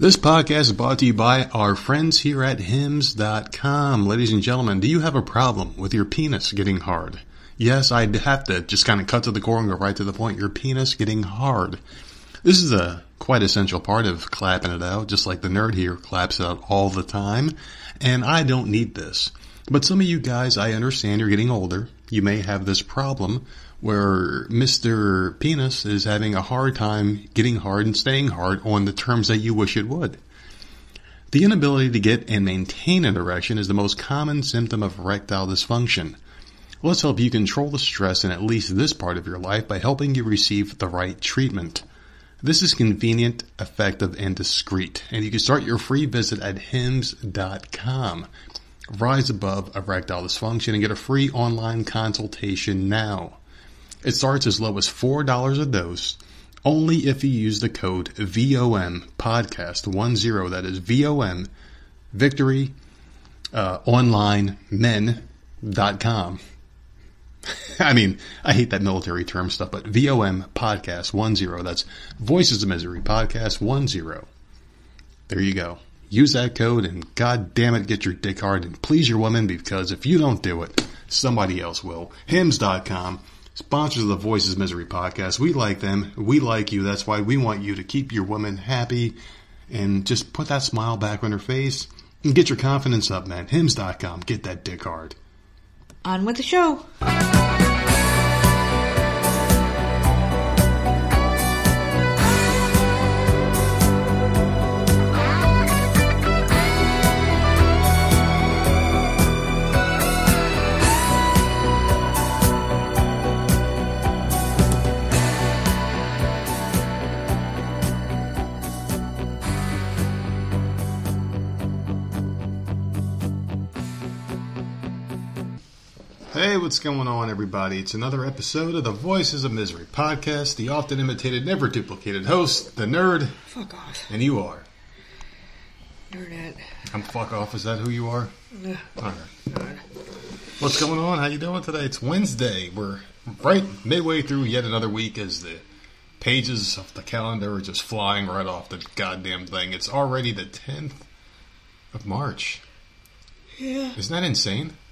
This podcast is brought to you by our friends here at hims.com. Ladies and gentlemen, do you have a problem with your penis getting hard? Yes, I'd have to just kind of cut to the core and go right to the point. Your penis getting hard. This is a quite essential part of clapping it out, just like the nerd here claps it out all the time. And I don't need this. But some of you guys, I understand you're getting older. You may have this problem where Mr. Penis is having a hard time getting hard and staying hard on the terms that you wish it would. The inability to get and maintain an erection is the most common symptom of erectile dysfunction. Let's help you control the stress in at least this part of your life by helping you receive the right treatment. This is convenient, effective, and discreet, and you can start your free visit at hims.com. Rise above erectile dysfunction and get a free online consultation now. It starts as low as $4 a dose, only if you use the code VOM podcast 10. That is VOM victory uh, online men.com. I mean, I hate that military term stuff, but VOM podcast 10. That's Voices of Misery podcast 10. There you go. Use that code and god damn it, get your dick hard and please your woman because if you don't do it, somebody else will. Hims.com sponsors of the Voices Misery podcast. We like them. We like you. That's why we want you to keep your woman happy and just put that smile back on her face and get your confidence up, man. Hims.com. Get that dick hard. On with the show. What's going on, everybody? It's another episode of the Voices of Misery podcast. The often imitated, never duplicated host, the nerd, Fuck off. and you are. Internet. I'm fuck off. Is that who you are? Ugh, All right. God. What's going on? How you doing today? It's Wednesday. We're right midway through yet another week as the pages of the calendar are just flying right off the goddamn thing. It's already the 10th of March. Yeah, Isn't that insane?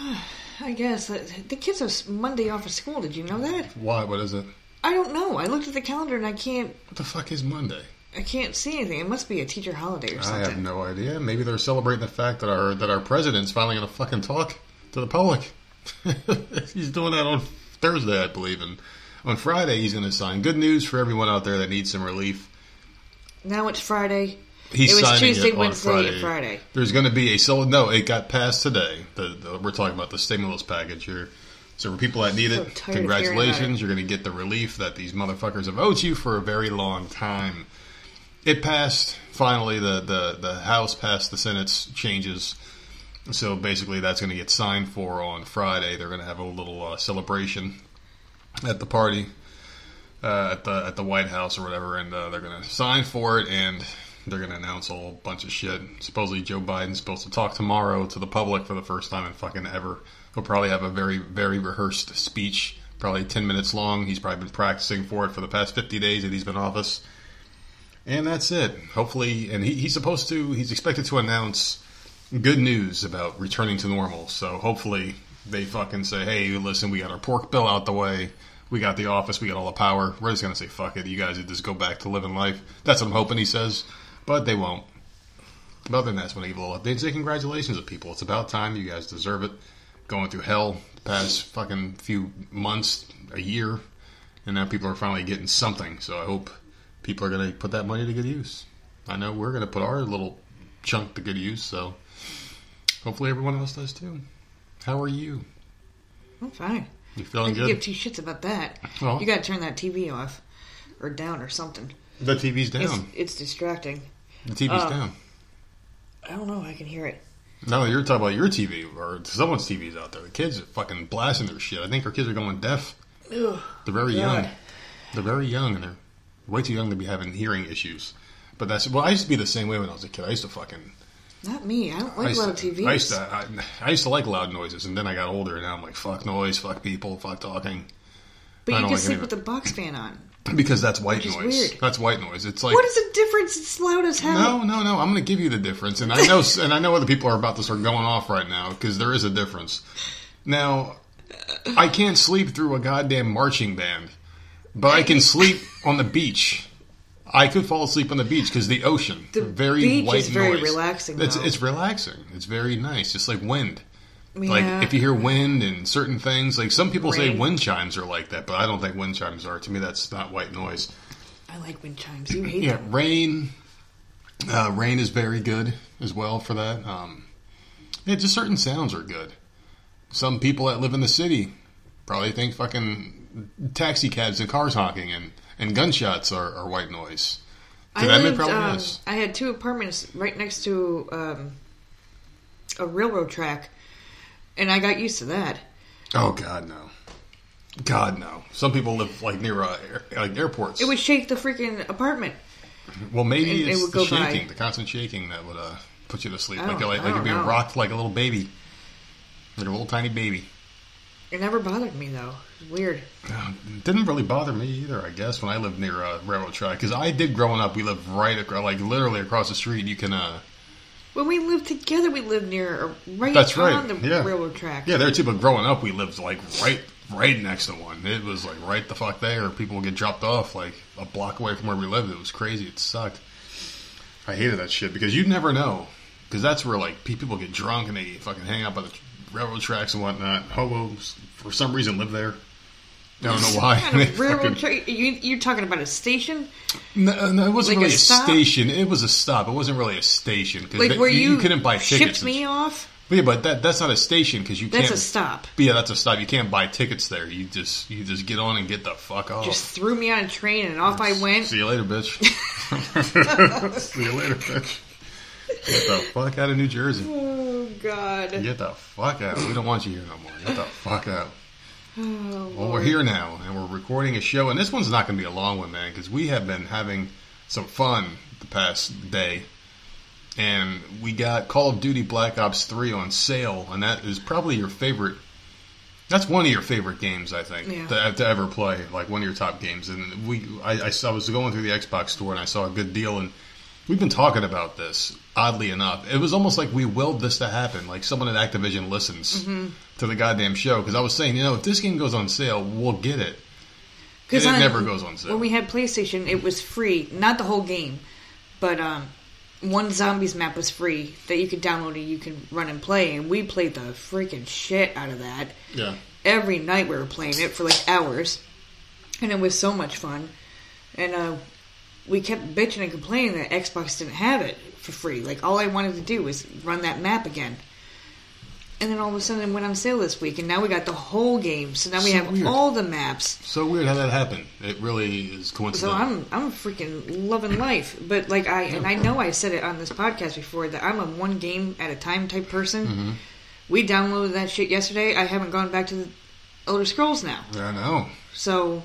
I guess. Uh, The kids have Monday off of school. Did you know that? Why? What is it? I don't know. I looked at the calendar and I can't. What the fuck is Monday? I can't see anything. It must be a teacher holiday or something. I have no idea. Maybe they're celebrating the fact that our that our president's finally going to fucking talk to the public. he's doing that on Thursday, I believe, and on Friday he's going to sign. Good news for everyone out there that needs some relief. Now it's Friday. He's it was signing Tuesday, it on Wednesday, Friday. and Friday. There's going to be a sol- no. It got passed today. The, the, we're talking about the stimulus package here. So for people that need So it, tired of hearing about congratulations. it. You're going to get the relief that these motherfuckers have owed you for a very long time. It passed finally. The the the House passed the Senate's changes. So basically, that's going to get signed for on Friday. They're going to have a little uh, celebration at the party uh, at the at the White House or whatever, and uh, they're going to sign for it, and they're going to announce a whole bunch of shit. Supposedly, Joe Biden's supposed to talk tomorrow to the public for the first time in fucking ever. He'll probably have a very very rehearsed speech, probably ten minutes long. He's probably been practicing for it for the past fifty days that he's been in office, and that's it. Hopefully, and he, he's supposed to. He's expected to announce good news about returning to normal. So hopefully they fucking say, hey, listen, we got our pork bill out the way. We got the office. We got all the power. We're just going to say, fuck it. You guys just go back to living life. That's what I'm hoping he says. But they won't. But other than that, it's been evil. They say congratulations to people. It's about time. You guys deserve it. Going through hell the past fucking few months, a year. And now people are finally getting something. So I hope people are going to put that money to good use. I know we're going to put our little chunk to good use. So hopefully everyone else does too. How are you? I'm fine. You I feeling give good? two shits about that. Well. You gotta turn that TV off. Or down or something. The TV's It's, down. it's distracting. The TV's uh, down. I don't know. I can hear it. No, you're talking about your TV or someone's TV's out there. The kids are fucking blasting their shit. I think our kids are going deaf. Ugh. They're very God. young. They're very young and they're way too young to be having hearing issues. But that's well. I used to be the same way when I was a kid. I used to fucking. Not me. I don't I like used, loud to, TVs. I used to. I, I used to like loud noises, and then I got older, and now I'm like, fuck noise, fuck people, fuck talking. But I you can like sleep with the box fan on. Because that's white Which is noise. weird. That's white noise. It's like What is the difference? It's loud as hell. no, no, no. I'm going to give you the difference, and I know, and I know other people are about to start going off right now because there is a difference. Now, I can't sleep through a goddamn marching band, but I can sleep on the beach. I could fall asleep on the beach because the ocean, The very beach white is very noise. relaxing, It's though. it's relaxing. It's very nice, just like wind. Yeah. Like if you hear wind and certain things, like some people say wind chimes are like that, but I don't think wind chimes are. To me, that's not white noise. I like wind chimes. You hate Yeah, them. rain. Uh, rain is very good as well for that. Um, yeah, just certain sounds are good. Some people that live in the city probably think fucking taxi cabs and cars honking and, and gunshots are, are white noise. To I them, it lived, probably um, is. I had two apartments right next to um, a railroad track, and I got used to that. Oh God, no. God, no. Some people live like near uh, air, like airports. It would shake the freaking apartment. well, maybe it- it it's would the go by. shaking, the constant shaking that would uh, put you to sleep. I Like, like, like you're being know. rocked like a little baby, like a little tiny baby. It never bothered me though. It's weird. Uh, It didn't really bother me either, I guess, when I lived near a railroad track. Because I did growing up, we lived right across, like literally across the street. You can, uh, When we lived together, we lived near right That's right, on the yeah. railroad track. yeah, there too. But growing up, we lived like right, right next to one. It was like right the fuck there. People would get dropped off like a block away from where we lived. It was crazy. It sucked. I hated that shit because you never know. Because that's where like people get drunk and they fucking hang out by the railroad tracks and whatnot. Hobos for some reason live there. I don't know why. Kind of railroad fucking-. You, you're talking about a station, No, uh, no, it wasn't Like really a, stop? station. It was a stop. It wasn't really a station like where you, couldn't buy tickets. shipped me off. But yeah, but that that's not a station because you That's can't. That's a stop. But yeah, that's a stop. You can't buy tickets there. You just you just get on and get the fuck off. Just threw me on a train and off I went. See you later, bitch. See you later, bitch. Get the fuck out of New Jersey. Oh God. Get the fuck out. We don't want you here no more. Get the fuck out. Oh, Well, we're here now, and we're recording a show, and this one's not going to be a long one, man, because we have been having some fun the past day. And we got Call of Duty Black Ops 3 on sale, and that is probably your favorite. That's one of your favorite games, I think, Yeah. to, to ever play. Like one of your top games. And we, I, I, saw, I was going through the Xbox store, and I saw a good deal, and we've been talking about this. Oddly enough, it was almost like we willed this to happen. Like someone at Activision listens to the goddamn show because I was saying, you know, if this game goes on sale, we'll get it. Because it never goes on sale. When we had PlayStation, it was free. Not the whole game, but um, one zombies map was free that you could download and you can run and play. And we played the freaking shit out of that. Yeah. Every night we were playing it for like hours, and it was so much fun. And uh, we kept bitching and complaining that Xbox didn't have it for free. Like all I wanted to do was run that map again. And then all of a sudden it went on sale this week, and now we got the whole game. So now we So have weird. all the maps. So weird how that happened. It really is coincidental. So. I'm I'm freaking loving life. But like I and I know I said it on this podcast before that I'm a one game at a time type person. Mm-hmm. We downloaded that shit yesterday. I haven't gone back to the Elder Scrolls now. I know. So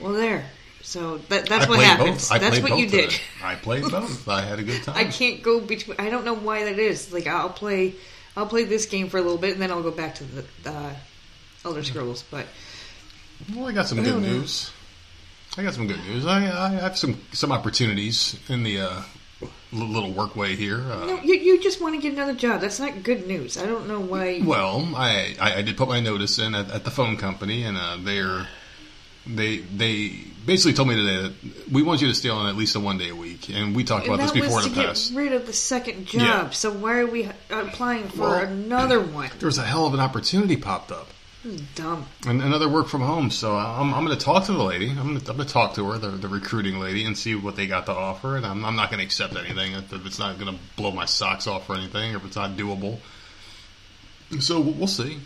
well there. So that that's I what happens. that's what you did. today. I played both. I had a good time. I can't go between. I don't know why that is. Like I'll play, I'll play this game for a little bit, and then I'll go back to the uh, Elder Scrolls. But Well, I got some I good know. news. I got some good news. I, I have some some opportunities in the uh, li- little workway here. Uh, no, you you just want to get another job. That's not good news. I don't know why. Well, I, I I did put my notice in at, at the phone company, and uh, they're they they basically told me today that we want you to stay on at least a one day a week, and we talked And about this before in to the past. get rid of the second job. Yeah. So why are we applying for Well- another one? There was a hell of an opportunity popped up. Hmm, dumb. and another work from home. So I'm, I'm going to talk to the lady. I'm going to, I'm going to talk to her, the, the recruiting lady, and see what they got to offer. And I'm, I'm not going to accept anything if if it's not going to blow my socks off or anything, or if it's not doable. So we'll we'll see.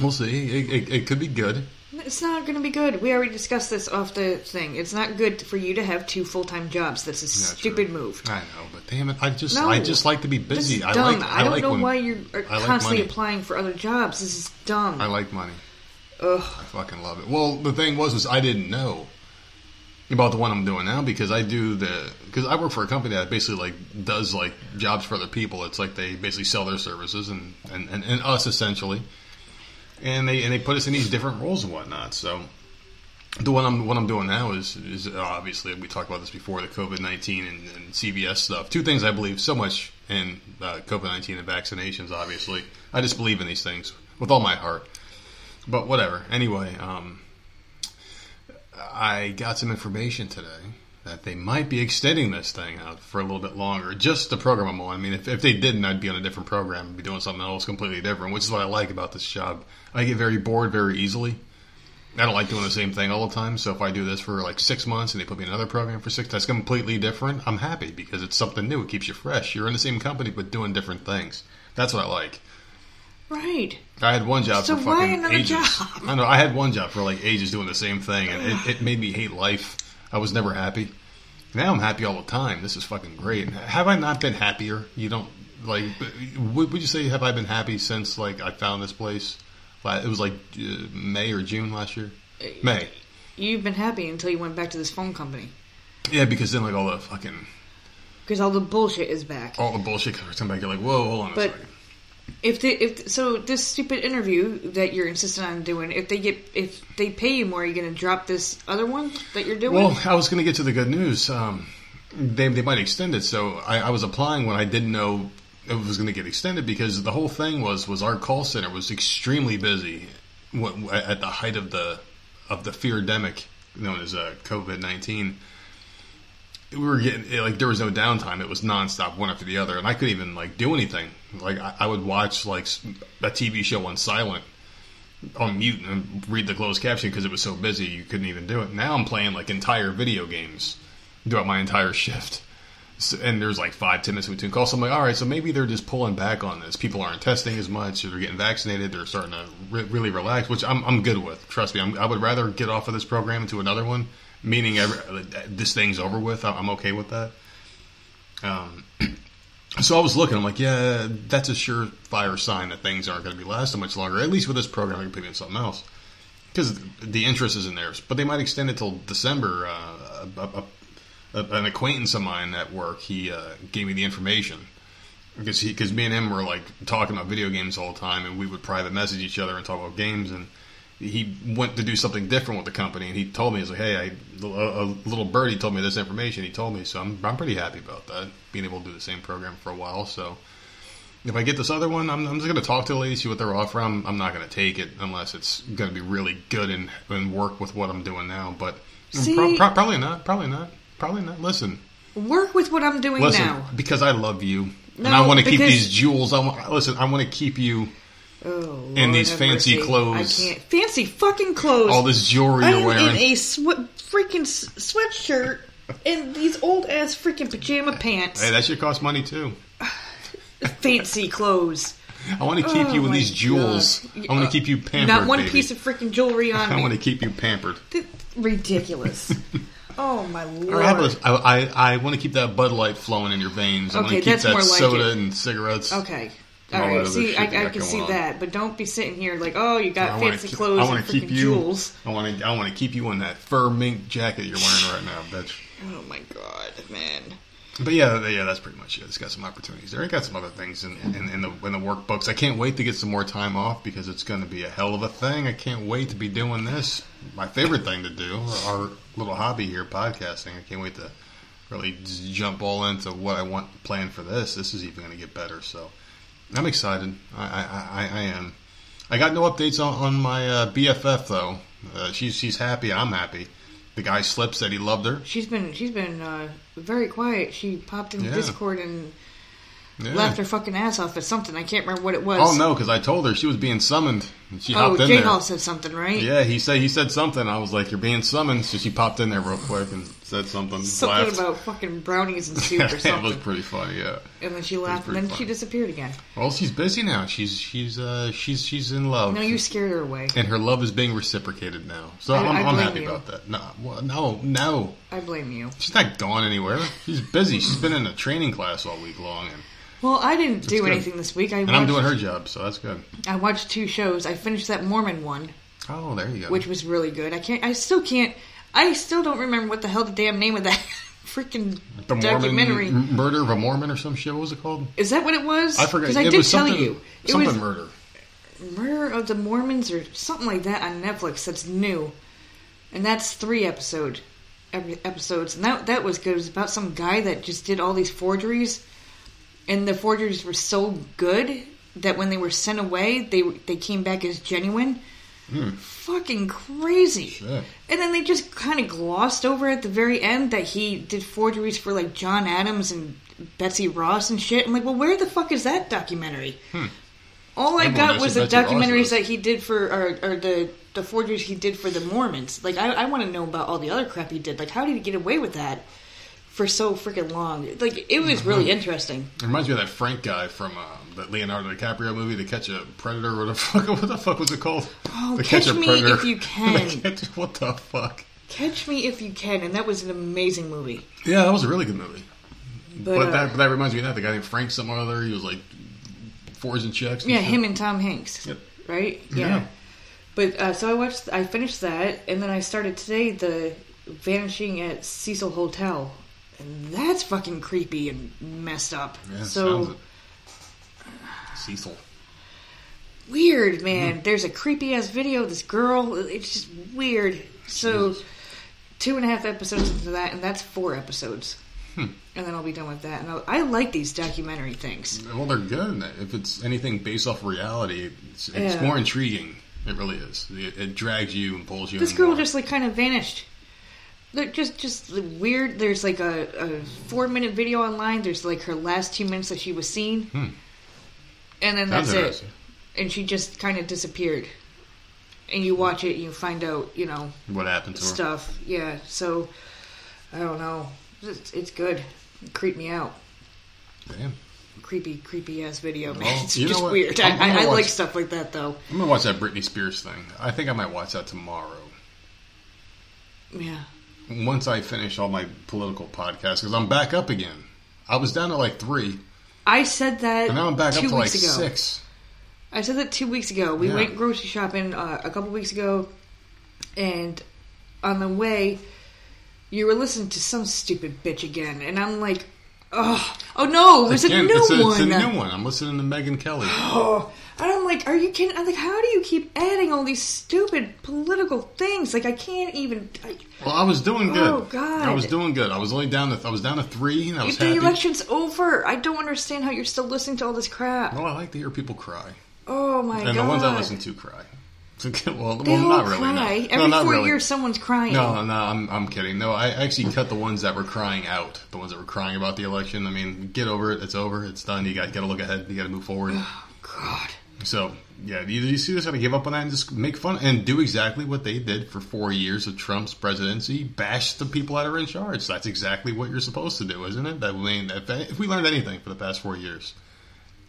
We'll see. It, it, it could be good. It's not going to be good. We already discussed this off the thing. It's not good for you to have two full time jobs. That's a Yeah, stupid true. move. I know, but damn it, I just No. I just like to be busy. is I dumb. like I don't like know when, why you are I like constantly money. applying for other jobs. This is dumb. I like money. Ugh. I fucking love it. Well, the thing was, was I didn't know about the one I'm doing now because I do the because I work for a company that basically like does like jobs for other people. It's like they basically sell their services and and, and, and us essentially. And they and they put us in these different roles and whatnot. So the one I'm what I'm doing now is is obviously we talked about this before the COVID nineteen and, and stuff. Two things I believe so much in uh, COVID nineteen and vaccinations. Obviously, I just believe in these things with all my heart. But whatever. Anyway, um, I got some information today that they might be extending this thing out for a little bit longer. Just the program I'm on. I mean, if, if they didn't, I'd be on a different program, and be doing something else completely different, which is what I like about this job. I get very bored very easily. I don't like doing the same thing all the time. So if I do this for like six months and they put me in another program for six, that's completely different. I'm happy because it's something new. It keeps you fresh. You're in the same company but doing different things. That's what I like. Right. I had one job So for why fucking another ages. job? I know. I had one job for like ages doing the same thing, and it, it made me hate life. I was never happy. Now I'm happy all the time. This is fucking great. Have I not been happier? You don't like. Would, would you say have I been happy since like I found this place? La- It was like uh, May or June last year. May. You've been happy until you went back to this phone company Yeah, because then like all the fucking because all the bullshit is back. all the bullshit comes back. You're like, whoa, hold on a But- second. If they, if so, this stupid interview that you're insisting on doing, if they get, if they pay you more, are you going to drop this other one that you're doing? Well, I was going to get to the good news. Um, they they might extend it, so I, I was applying when I didn't know it was going to get extended because the whole thing was was our call center was extremely busy at the height of the of the fear-demic known as uh, COVID nineteen. We were getting it, like there was no downtime; it was nonstop, one after the other, and I couldn't even like do anything. Like I, I would watch like a TV show on silent on mute and read the closed caption because it was so busy you couldn't even do it. Now I'm playing like entire video games throughout my entire shift. So, and there's like five, ten minutes between calls. So I'm like, all right, so maybe they're just pulling back on this. People aren't testing as much. They're getting vaccinated. They're starting to re- really relax, which I'm, I'm good with. Trust me, I'm, I would rather get off of this program into another one, meaning every, this thing's over with. I'm okay with that. Um, so I was looking. I'm like, yeah, that's a surefire sign that things aren't going to be lasting much longer. At least with this program, I can put in something else because the interest is in there. But they might extend it till December. Uh, a, a, a, an acquaintance of mine at work, he uh, gave me the information because because me and him were like talking about video games all the time, and we would private message each other and talk about games and. He went to do something different with the company, and he told me, "He's like, hey, I, a, a little birdie told me this information. He told me, so I'm I'm pretty happy about that, being able to do the same program for a while. So if I get this other one, I'm, I'm just going to talk to the lady, see what they're offering. I'm, I'm not going to take it unless it's going to be really good and, and work with what I'm doing now. But See- pro- pro- probably not. Probably not. Probably not. Listen, Work with what I'm doing listen, now. because I love you No, and I want to keep these jewels. I want, listen, I want to keep you Oh, in these fancy mercy. clothes. I can't fancy fucking clothes. all this jewelry I'm you're wearing. in a sw- freaking s- sweatshirt and these old ass freaking pajama pants. hey, that should cost money too. fancy clothes. I want to keep Oh you in these jewels. God. I want to uh, keep you pampered. Not one baby. piece of freaking jewelry on I me. want to keep you pampered. Th- Ridiculous. oh my lord. Or how about- I, I, I want to keep that Bud Light flowing in your veins. I want Okay, to keep that's that more like soda and cigarettes. Okay. All right. See, I, I can see on. that, but don't be sitting here like, oh, you got fancy keep- clothes I and wanna keep you. jewels. I want to. I want to keep you in that fur mink jacket you're wearing right now, bitch. Oh my god, man. But yeah, yeah, that's pretty much it. It's got some opportunities there. I got some other things in, in, in the in the workbooks. I can't wait to get some more time off because it's going to be a hell of a thing. I can't wait to be doing this. My favorite thing to do, our little hobby here, podcasting. I can't wait to really jump all into what I want planned for this. This is even going to get better. So I'm excited. I I, I, I am. I got no updates on, on my uh, BFF though. Uh, she's she's happy. I'm happy. The guy slipped said he loved her. She's been she's been uh, very quiet. She popped in Yeah. Discord and Yeah. laughed her fucking ass off at something. I can't remember what it was. Oh no, because I told her she was being summoned. And she Oh, hopped in J there. Hall said something, right? Yeah, he said he said something. I was like, "You're being summoned," so she popped in there real quick and said something. Something laughed. about fucking brownies and soup or something. it was pretty funny. Yeah. and then she laughed, and then funny. she disappeared again. Well, she's busy now. She's she's uh she's she's in love. No, you scared her away. and her love is being reciprocated now. So I- am I I'm happy you. about that. No, well, no, no. I blame you. She's not gone anywhere. She's busy. She's been in a training class all week long, and, Well, I didn't do good. anything this week. I and watched, I'm doing her job, so that's good. I watched two shows. I finished that Mormon one, Oh, there you go. which was really good. I can't. I still can't. I still don't remember what the hell the damn name of that freaking the documentary. m- murder of a Mormon or some shit. What was it called? Is that what it was? I forgot. Because I it did was tell you it something was murder. Murder of the Mormons or something like that on Netflix. That's new, and that's three episode episodes, and that that was good. It was about some guy that just did all these forgeries, and the forgeries were so good that when they were sent away, they they came back as genuine. Fucking crazy. And then they just kind of glossed over at the very end that he did forgeries for like John Adams and Betsy Ross and shit. I'm like, well, where the fuck is that documentary? All I Everyone got was the Betsy documentaries is. that he did for, or, or the the forgeries he did for the Mormons. Like, I, I want to know about all the other crap he did. Like, how did he get away with that for so freaking long? Like, it was Mm-hmm. really interesting. It reminds me of that Frank guy from uh, that Leonardo DiCaprio movie, To Catch a Predator. What the fuck? What the fuck was it called? Oh, To Catch Me If You Can. Catch- what the fuck? Catch Me If You Can, and that was an amazing movie. Yeah, that was a really good movie. But, But, uh, that, but that reminds me of that. The guy named Frank or other. He was like forging checks. Yeah, him and Tom Hanks. Yep. Right? Yeah. But uh, so I watched, I finished that, and then I started today the Vanishing at Cecil Hotel, and that's fucking creepy and messed up. Yeah, so. Cecil. weird, man. There's a creepy ass video of this girl. It's just weird. So two and a half episodes into that, and that's four episodes. Hmm. And then I'll be done with that. And I'll, I like these documentary things. Well, they're good. If it's anything based off reality, it's, it's Yeah. more intriguing. It really is. It, it drags you and pulls you. This girl more. just like kind of vanished. Look, just just weird. There's like a, a four minute video online. There's like her last two minutes that she was seen, Hmm. And then Sounds that's it. And she just kind of disappeared. And you watch it, and you find out, you know, What happened to her? stuff. Yeah. So I don't know. It's, it's good. It creeped me out. Damn. Creepy, creepy ass video, man. Well, it's just weird. I'm- I'm I, I, like stuff like that, though. I'm gonna watch that Britney Spears thing. I think I might watch that tomorrow. Yeah. Once I finish all my political podcasts, because I'm back up again. I was down to like three, I said that and now I'm back up two to like weeks ago. six. I said that two weeks ago. We Yeah. went grocery shopping uh, a couple weeks ago, and on the way, you were listening to some stupid bitch again, and I'm like, oh, oh no, Again, a new it's, a, one. it's a new one. I'm listening to Megyn Kelly. Oh, and I'm like, are you kidding? I'm like, how do you keep adding all these stupid political things? Like, I can't even. I, Well, I was doing good. Oh, God. I was doing good. I was only down to I was down to three, and I was the happy. election's over. I don't understand how you're still listening to all this crap. Well, I like to hear people cry, Oh my god! and the ones I listen to cry. well, they well, all not really. cry. No, Every no, four really. years, someone's crying. No, no, I'm, I'm kidding. No, I actually cut the ones that were crying out. The ones that were crying about the election. I mean, get over it. It's over. It's done. You got, got to look ahead. You got to move forward. Oh, God. So, yeah, either you see this, got to give up on that and just make fun and do exactly what they did for four years of Trump's presidency. Bash the people that are in charge. That's exactly what you're supposed to do, isn't it? That I mean, if, if we learned anything for the past four years,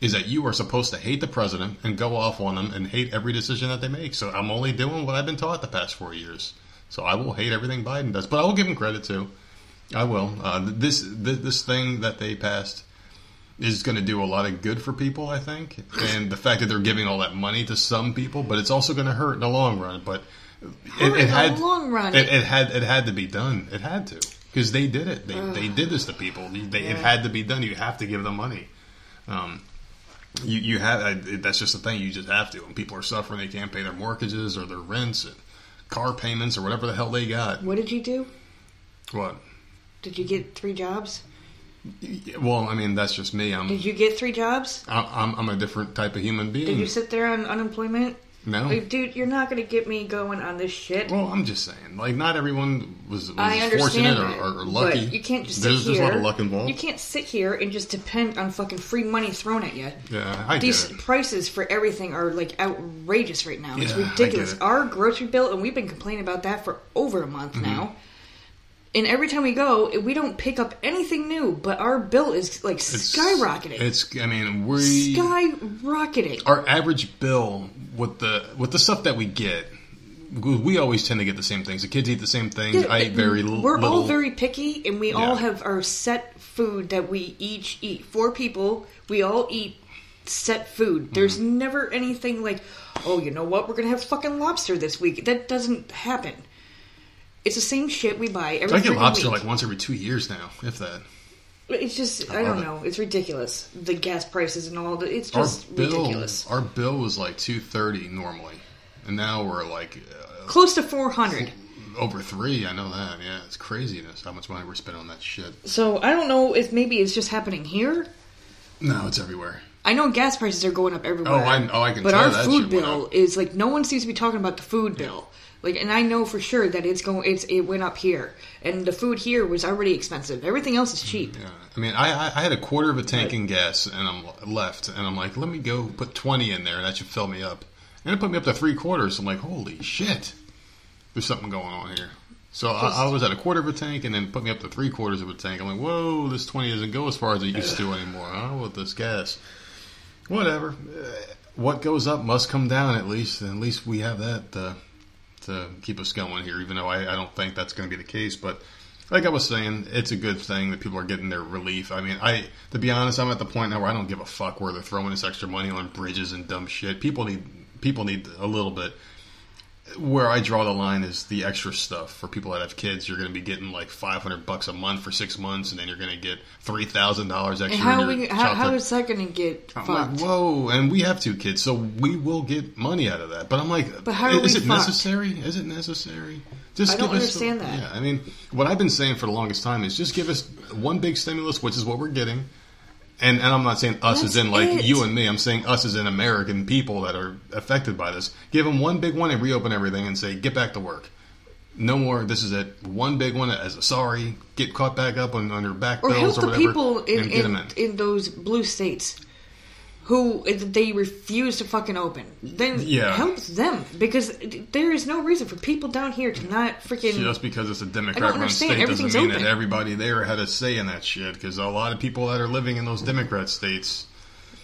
is that you are supposed to hate the president and go off on them and hate every decision that they make. So I'm only doing what I've been taught the past four years. So I will hate everything Biden does, but I will give him credit too. I will. Uh, this, this this thing that they passed is going to do a lot of good for people, I think. And the fact that they're giving all that money to some people, but it's also going to hurt in the long run. But Hurt in the long run. It, it had it had to be done. It had to because they did it. They they did this to people. They, they, It had to be done. You have to give them money. Um, you you have uh, that's just the thing. You just have to. When people are suffering, they can't pay their mortgages or their rents and car payments or whatever the hell they got. What did you do? What? Did you get three jobs? Well, I mean, that's just me. I'm Did you get three jobs? I- I'm I'm a different type of human being. Did you sit there on unemployment? No. Like, dude, you're not going to get me going on this shit. Well, I'm just saying, like, not everyone was, was fortunate that, or, or, lucky. but you can't just sit there's, here. there's a lot of luck involved. You can't sit here and just depend on fucking free money thrown at you. yeah, I These get it. prices for everything are like outrageous right now. It's Yeah, I ridiculous. get it. Our grocery bill, and we've been complaining about that for over a month Mm-hmm. now. And every time we go, we don't pick up anything new, but our bill is like It's- skyrocketing. It's, I mean, we skyrocketing. our average bill with the with the stuff that we get. We always tend to get the same things. The kids eat the same things. Yeah, I eat very l- We're little. all very picky, and we all have our set food that we each eat. Four people, we all eat set food. There's Mm-hmm. never anything like, oh, you know what? We're gonna have fucking lobster this week. That doesn't happen. It's the same shit we buy every. I get lobster week. like once every two years now, if that. It's just I, love don't it. know. It's ridiculous. The gas prices and all. The, it's Our just bill, ridiculous. our bill was like two thirty normally, and now we're like uh, Close to four hundred. over three. I know that. Yeah, it's craziness how much money we're spending on that shit. So I don't know if maybe it's just happening here. No, it's everywhere. I know gas prices are going up everywhere. Oh, I- oh, I can But our food bill is like no one seems to be talking about the food bill. Like, and I know for sure that it's going. It's it went up here, and the food here was already expensive. Everything else is mm, cheap. Yeah, I mean, I I I had a quarter of a tank in gas, and I'm left, and I'm like, let me go put twenty in there, and that should fill me up. And it put me up to three quarters. I'm like, holy shit, there's something going on here. So I, I was at a quarter of a tank, and then put me up to three quarters of a tank. I'm like, whoa, this twenty doesn't go as far as it used to anymore, huh? With this gas, whatever. What goes up must come down at least. And at least we have that uh, to keep us going here. Even though I, I don't think that's going to be the case, but like I was saying, it's a good thing that people are getting their relief. I mean, I to be honest, I'm at the point now where I don't give a fuck where they're throwing this extra money on bridges and dumb shit. People need people need a little bit. Where I draw the line is the extra stuff for people that have kids. You're going to be getting like 500 bucks a month for six months, and then you're going to get three thousand dollars extra. How we how, how is that going to get I'm fucked? like, whoa, and we have two kids, so we will get money out of that. But I'm like, But how are is it fucked? necessary? Is it necessary? Just I don't give us understand that. Yeah, I mean, what I've been saying for the longest time is just give us one big stimulus, which is what we're getting. And, and I'm not saying us as in like it. you and me. I'm saying us as in American people that are affected by this. Give them one big one and reopen everything and say, get back to work. No more. This is it. One big one as a sorry. Get caught back up on, on your back or bills help or the whatever. people in and get them in. in those blue states who they refuse to fucking open. Then Yeah. help them because there is no reason for people down here to not freaking. Just because it's a Democrat-run state doesn't mean open. that everybody there had a say in that shit. Because a lot of people that are living in those Democrat states,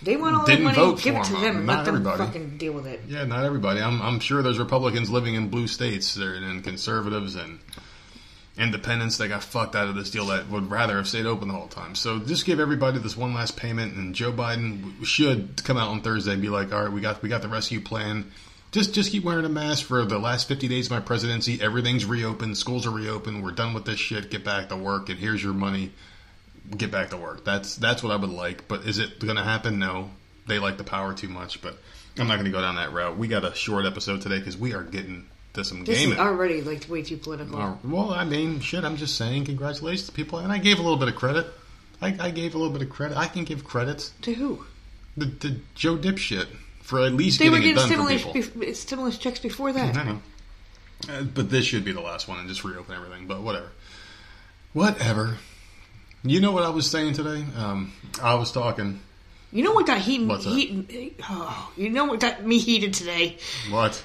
they want all didn't that money, vote give for it to them. them, Not let them everybody. fucking deal with it. yeah, not everybody. I'm, I'm sure there's Republicans living in blue states there and conservatives and independents that got fucked out of this deal that would rather have stayed open the whole time. So just give everybody this one last payment, and Joe Biden should come out on Thursday and be like, "All right, we got we got the rescue plan." Just just keep wearing a mask for the last 50 days of my presidency. Everything's reopened. Schools are reopened. We're done with this shit. Get back to work. And here's your money. Get back to work. That's that's what I would like. But is it going to happen? No. They like the power too much. But I'm not going to go down that route. We got a short episode today because we are getting to some This gaming. is already like way too political. Uh, well, I mean, shit. I'm just saying, congratulations to people, and I gave a little bit of credit. I, I gave a little bit of credit. I can give credit to who? to, to Joe Dipshit for at least They were getting it getting done stimulus bef- stimulus checks before that. I know. Uh, but this should be the last one and just reopen everything. But whatever. Whatever. You know what I was saying today? Um, I was talking. You know what got heat? What's that? heat oh, you know what got me heated today? What?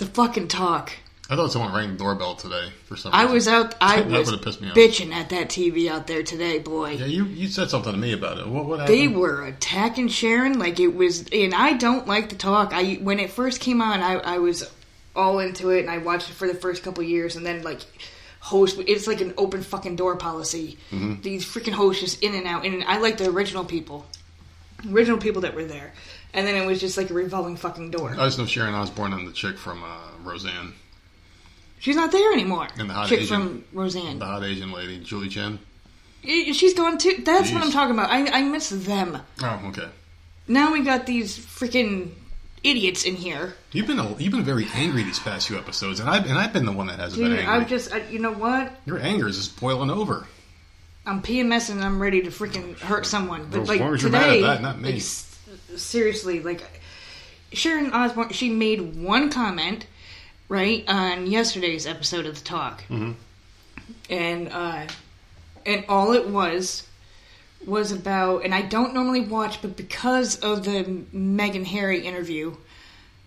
The fucking talk. I thought someone rang the doorbell today for some I reason. was out. I That was would've pissed me off. bitching at that TV out there today, boy. Yeah, you, you said something to me about it. What, what happened? They were attacking Sharon like it was, and I don't like the talk. I when it first came on, I, I was all into it, and I watched it for the first couple years, and then like host, it's like an open fucking door policy. Mm-hmm. These freaking hosts just in and out, and I like the original people, original people that were there, and then it was just like a revolving fucking door. I just know Sharon Osbourne and the chick from uh, Roseanne, She's not there anymore. And the hot chick Asian- from Roseanne. the hot Asian lady, Julie Chen. Y- She's gone too. That's what I'm talking about. I, I miss them. Oh, okay. Now we got these freaking idiots in here. You've been a, you've been very angry these past few episodes, and I've and I've been the one that hasn't Dude, been angry. I'm just, I, you know what? Your anger is just boiling over. I'm PMS and I'm ready to freaking hurt someone. But As like long as you're mad at today, that, not me. like, s- seriously, like Sharon Osbourne, she made one comment right on yesterday's episode of the talk, Mm-hmm. and uh, and all it was was about, and I don't normally watch, but because of the Meghan Harry interview,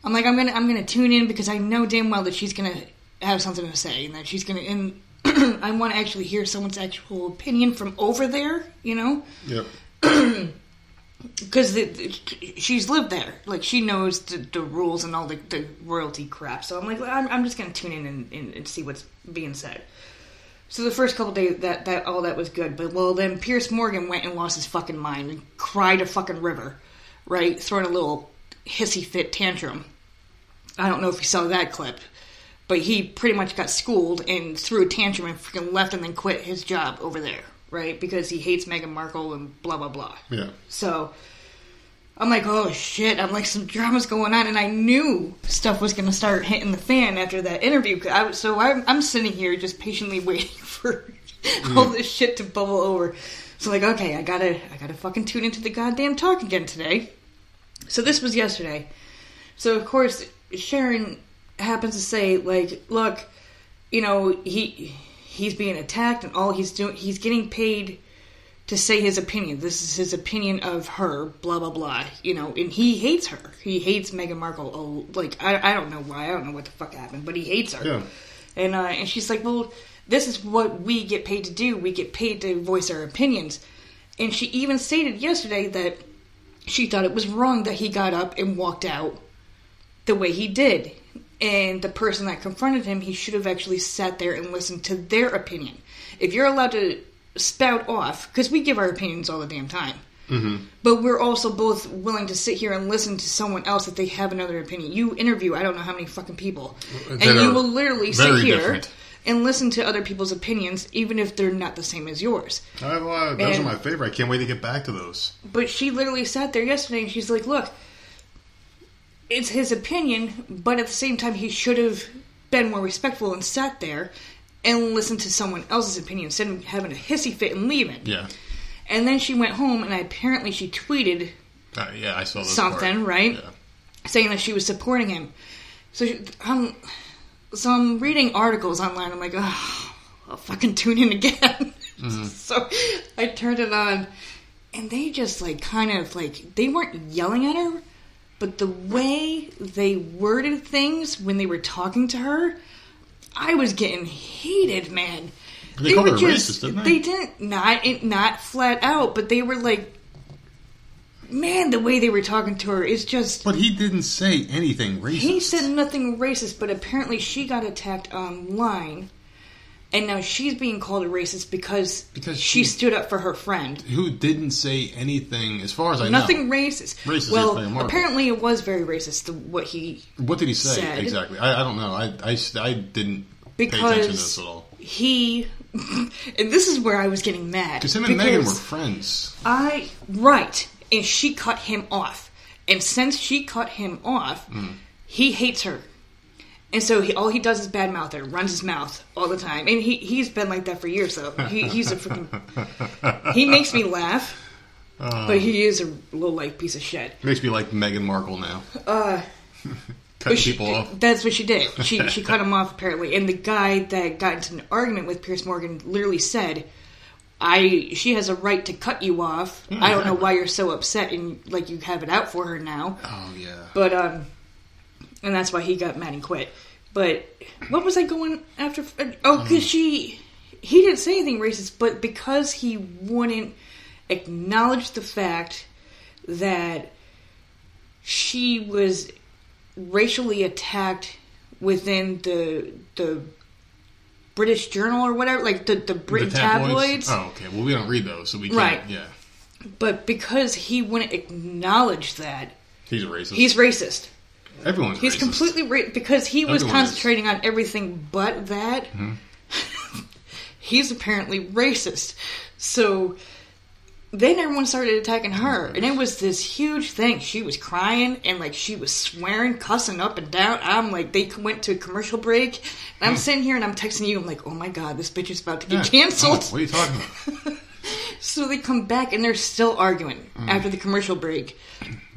I'm like, I'm gonna I'm gonna tune in because I know damn well that she's gonna have something to say and that she's gonna and I want to actually hear someone's actual opinion from over there, you know, Yep. because she's lived there, like she knows the, the rules and all the, the royalty crap. So I'm like, I'm, I'm just gonna tune in and, and, and see what's being said. So the first couple days, that that all that was good, but well, then Piers Morgan went and lost his fucking mind and cried a fucking river, right, throwing a little hissy fit tantrum. I don't know if you saw that clip, but he pretty much got schooled and threw a tantrum and freaking left and then quit his job over there, right? Because he hates Meghan Markle and blah blah blah. Yeah. So I'm like, oh shit! I'm like, some drama's going on, and I knew stuff was going to start hitting the fan after that interview. I was, so I'm, I'm sitting here just patiently waiting for all this shit to bubble over. So like, okay, I gotta, I gotta fucking tune into the goddamn talk again today. So this was yesterday. So of course Sharon happens to say like, look, you know, he he's being attacked and all he's doing, he's getting paid to say his opinion. This is his opinion of her, blah blah blah. You know, and he hates her. He hates Meghan Markle. Oh, like I, I don't know why. I don't know what the fuck happened, but he hates her. Yeah. And uh, and she's like, well, this is what we get paid to do. We get paid to voice our opinions. And she even stated yesterday that she thought it was wrong that he got up and walked out the way he did. And the person that confronted him, he should have actually sat there and listened to their opinion. If you're allowed to spout off, because we give our opinions all the damn time, mm-hmm. but we're also both willing to sit here and listen to someone else if they have another opinion. You interview, I don't know how many fucking people, and you will literally sit here different. and listen to other people's opinions, even if they're not the same as yours. I, well, those And- are my favorite. I can't wait to get back to those. But she literally sat there yesterday and she's like, look, it's his opinion, but at the same time, he should have been more respectful and sat there and listened to someone else's opinion instead of having a hissy fit and leaving. Yeah. And then she went home and apparently she tweeted Uh, yeah, I saw something, part. right? Yeah. Saying that she was supporting him. So she, I'm, so I'm reading articles online. I'm like, oh, I'll fucking tune in again. so I turned it on, and they just like kind of like they weren't yelling at her, but the way they worded things when they were talking to her, I was getting heated, man. They called her racist, didn't they? They didn't not not flat out, but they were like, man, the way they were talking to her is just. But he didn't say anything racist. He said nothing racist, but apparently she got attacked online, and now she's being called a racist because Because she she- stood up for her friend. who didn't say anything, as far as I Nothing know. Nothing racist. Racist well, apparently it was very racist. The, what he What did he say said. exactly? I, I don't know. I, I, I didn't pay attention to this at all. he, and this is where I was getting mad Because him and Meghan were friends. I right, and she cut him off, and since she cut him off, Mm. he hates her. And so he, all he does is badmouth her, runs his mouth all the time, and he he's been like that for years. Though he, he's a freaking he makes me laugh, Oh. but he is a little, life piece of shit. Makes me like Meghan Markle now. Uh, Cutting she- people off. That's what she did. She she cut him off apparently, and the guy that got into an argument with Piers Morgan literally said. I she has a right to cut you off. I don't know why you're so upset and like you have it out for her now. Oh, yeah. But um, and that's why he got mad and quit. But what was I going after? Oh, because she he didn't say anything racist, but because he wouldn't acknowledge the fact that she was racially attacked within the the British Journal or whatever, like the the Britain the tabloids. Oh, okay. Well, we don't read those, so we can't. Right. Yeah. But because he wouldn't acknowledge that, He's a racist. he's racist. Everyone's He's racist. completely ra- because he was Everyone is. concentrating on everything but that. Mm-hmm. he's apparently racist. So then everyone started attacking her, oh and it was this huge thing. She was crying and like she was swearing, cussing up and down. I'm like, they went to a commercial break, and I'm hmm. sitting here and I'm texting you. I'm like, oh my god, this bitch is about to Yeah. get canceled. Oh, what are you talking about? So they come back and they're still arguing after the commercial break.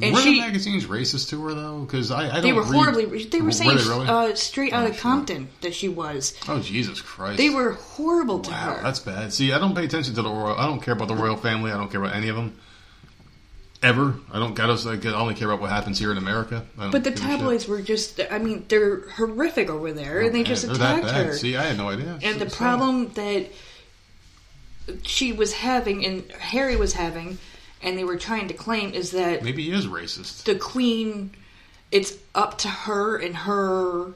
And were she, the magazines racist to her though? Because I, I don't they were read- horribly. They were saying they really? uh, straight out Oh, of shit. Compton that she was. oh Jesus Christ! They were horrible to Wow, her. that's bad. See, I don't pay attention to the royal. I don't care about the royal family. I don't care about any of them. Ever. I don't. I, just, like, I only care about what happens here in America. But the give a shit. tabloids were just. I mean, they're horrific over there, and they just attacked her. See, I had no idea. and the So- problem that she was having and Harry was having, and they were trying to claim is that maybe he is racist. the queen it's up to her and her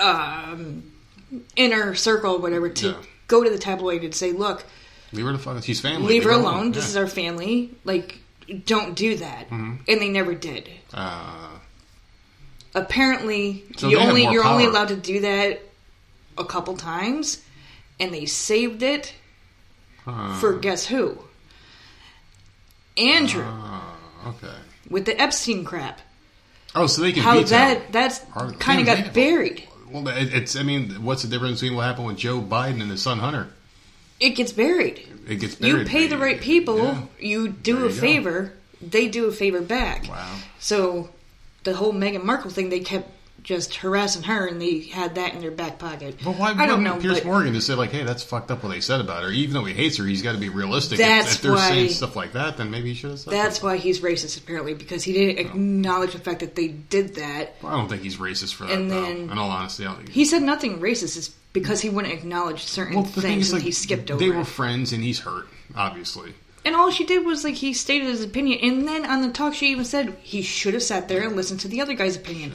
um inner circle whatever to Yeah. go to the tabloid and say look Leave her the fuck. She's family. leave her alone this Yeah. is our family like don't do that Mm-hmm. and they never did Uh, apparently So you only you're only allowed to do that a couple times and they saved it for ah. guess who? Andrew Oh, okay. with the Epstein crap. Oh, so they can How that that's kind of got buried. Well, it's. I mean, what's the difference between what happened with Joe Biden and his son Hunter? It gets buried. It gets buried. You pay the right people, Yeah. you do There a you go. favor, they do a favor back. Wow. So the whole Meghan Markle thing, they kept just harassing her, and they had that in their back pocket. But why I don't know. Piers Morgan just say like, "Hey, that's fucked up what they said about her"? Even though he hates her, he's got to be realistic. That's if, if they're why- saying stuff like that, then maybe he should have said. that's something. why he's racist, apparently, because he didn't oh. acknowledge the fact that they did that. I don't think he's racist for that. And though. then- in all honesty, I don't think He said nothing racist is because he wouldn't acknowledge certain Well, the thing things is, and like, he skipped over they were friends, and he's hurt, obviously. And all she did was like he stated his opinion, and then on the talk she even said he should have sat there and listened to the other guy's opinion.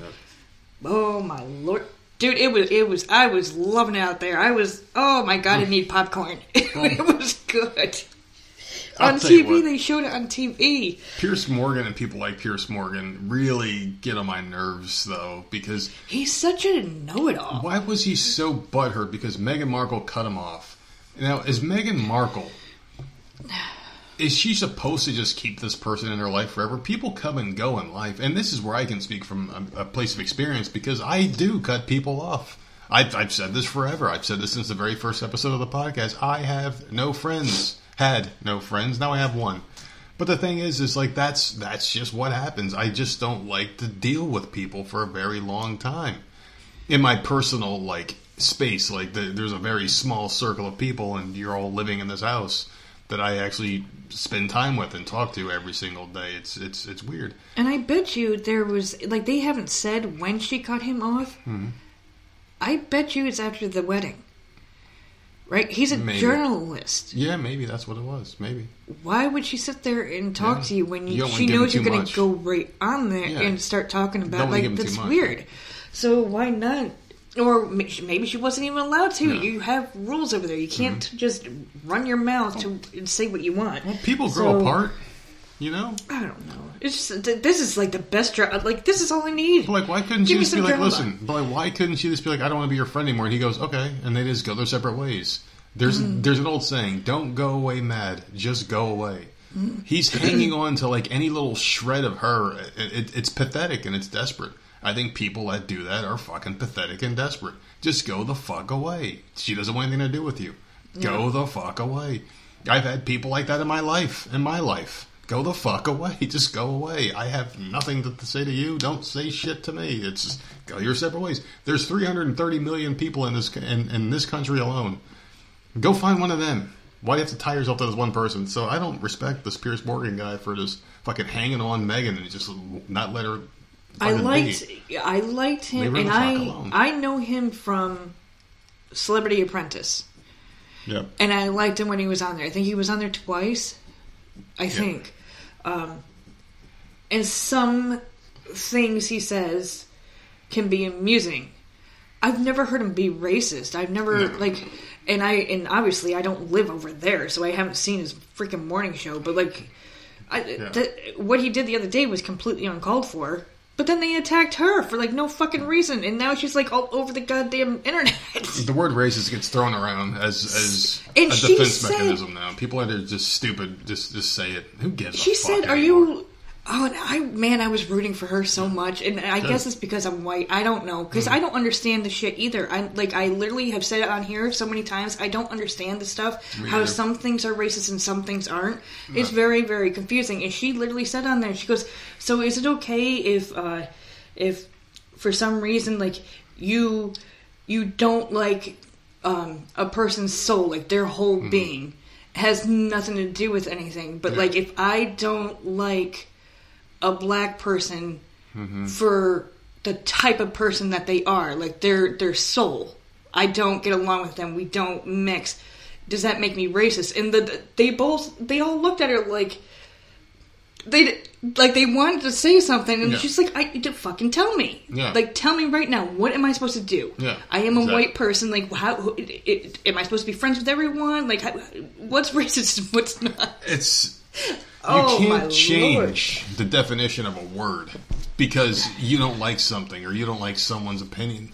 Oh my lord, dude! It was it was I was loving it out there. I was oh my god, I mm. need popcorn. it was good. I'll on TV, what. they showed it on TV. Piers Morgan and people like Piers Morgan really get on my nerves, though, because He's such a know-it-all. why was he so butthurt? Because Meghan Markle cut him off. Now, is Meghan Markle is she supposed to just keep this person in her life forever? People come and go in life, and this is where I can speak from a, a place of experience because I do cut people off. I've, I've said this forever. I've said this since the very first episode of the podcast. I have no friends. Had no friends. Now I have one. But the thing is, is like that's that's just what happens. I just don't like to deal with people for a very long time in my personal like space like the, there's a very small circle of people and you're all living in this house that i actually spend time with and talk to every single day it's it's it's weird And I bet you there was like they haven't said when she cut him off. Mm-hmm. I bet you it's after the wedding. Right? He's a Maybe. journalist. yeah maybe that's what it was maybe Why would she sit there and talk Yeah. to you when You you, she knows you're going to go right on there Yeah. and start talking about like give him too that's weird. So why not? Or maybe she wasn't even allowed to. No. Mm-hmm. You have rules over there. You can't just run your mouth to and say what you want. well people grow So- apart you know I don't know. It's just, this is like the best. Dra- like this is all I need. but like why couldn't Give she just be like drama. listen but like why couldn't she just be like i don't want to be your friend anymore and he goes okay and they just go their separate ways there's Mm. there's an old saying don't go away mad just go away Mm. He's hanging on to like any little shred of her. It, it, it's pathetic and it's desperate. I think people that do that are fucking pathetic and desperate. Just go the fuck away. She doesn't want anything to do with you. Go the fuck away. I've had people like that in my life. In my life. Go the fuck away. Just go away. I have nothing to, to say to you. Don't say shit to me. It's just go your separate ways. There's 330 million people in this in, in this country alone. Go find one of them. Why do you have to tie yourself to this one person? So I don't respect this Piers Morgan guy for just fucking hanging on Meghan and just not let her. I liked. I liked him, and I alone. I know him from Celebrity Apprentice, Yep. and I liked him when he was on there. I think he was on there twice. I think, um, and some things he says can be amusing. I've never heard him be racist. I've never No. like, and I and obviously I don't live over there, so I haven't seen his freaking morning show. But like, I, the, what he did the other day was completely uncalled for. But then they attacked her for like no fucking reason, and now she's like all over the goddamn internet. The word racist gets thrown around as as And a defense said- mechanism now. People that are just stupid just just say it. Who gives? she a fuck said, "Are anymore? you?" Oh, and I man, I was rooting for her so much, and I guess it's because I'm white. I don't know because Hmm. I don't understand the shit either. I like I literally have said it on here so many times. I don't understand the stuff. Me how neither. some things are racist and some things aren't. It's very very confusing. And she literally said on there, she goes, "So is it okay if uh if for some reason like you you don't like um a person's soul, like their whole being?" Has nothing to do with anything, but Yeah. like if I don't like a black person Mm-hmm. for the type of person that they are, like their their soul. I don't get along with them. We don't mix. Does that make me racist? And the they both they all looked at her like they like they wanted to say something, and Yeah. she's like, "I fucking tell me, Yeah. like tell me right now, what am I supposed to do? Yeah, I am a white person. Like, how who- it, it, am I supposed to be friends with everyone? Like, how, what's racist what's not? It's Oh, my can't change the definition of a word because you don't like something or you don't like someone's opinion.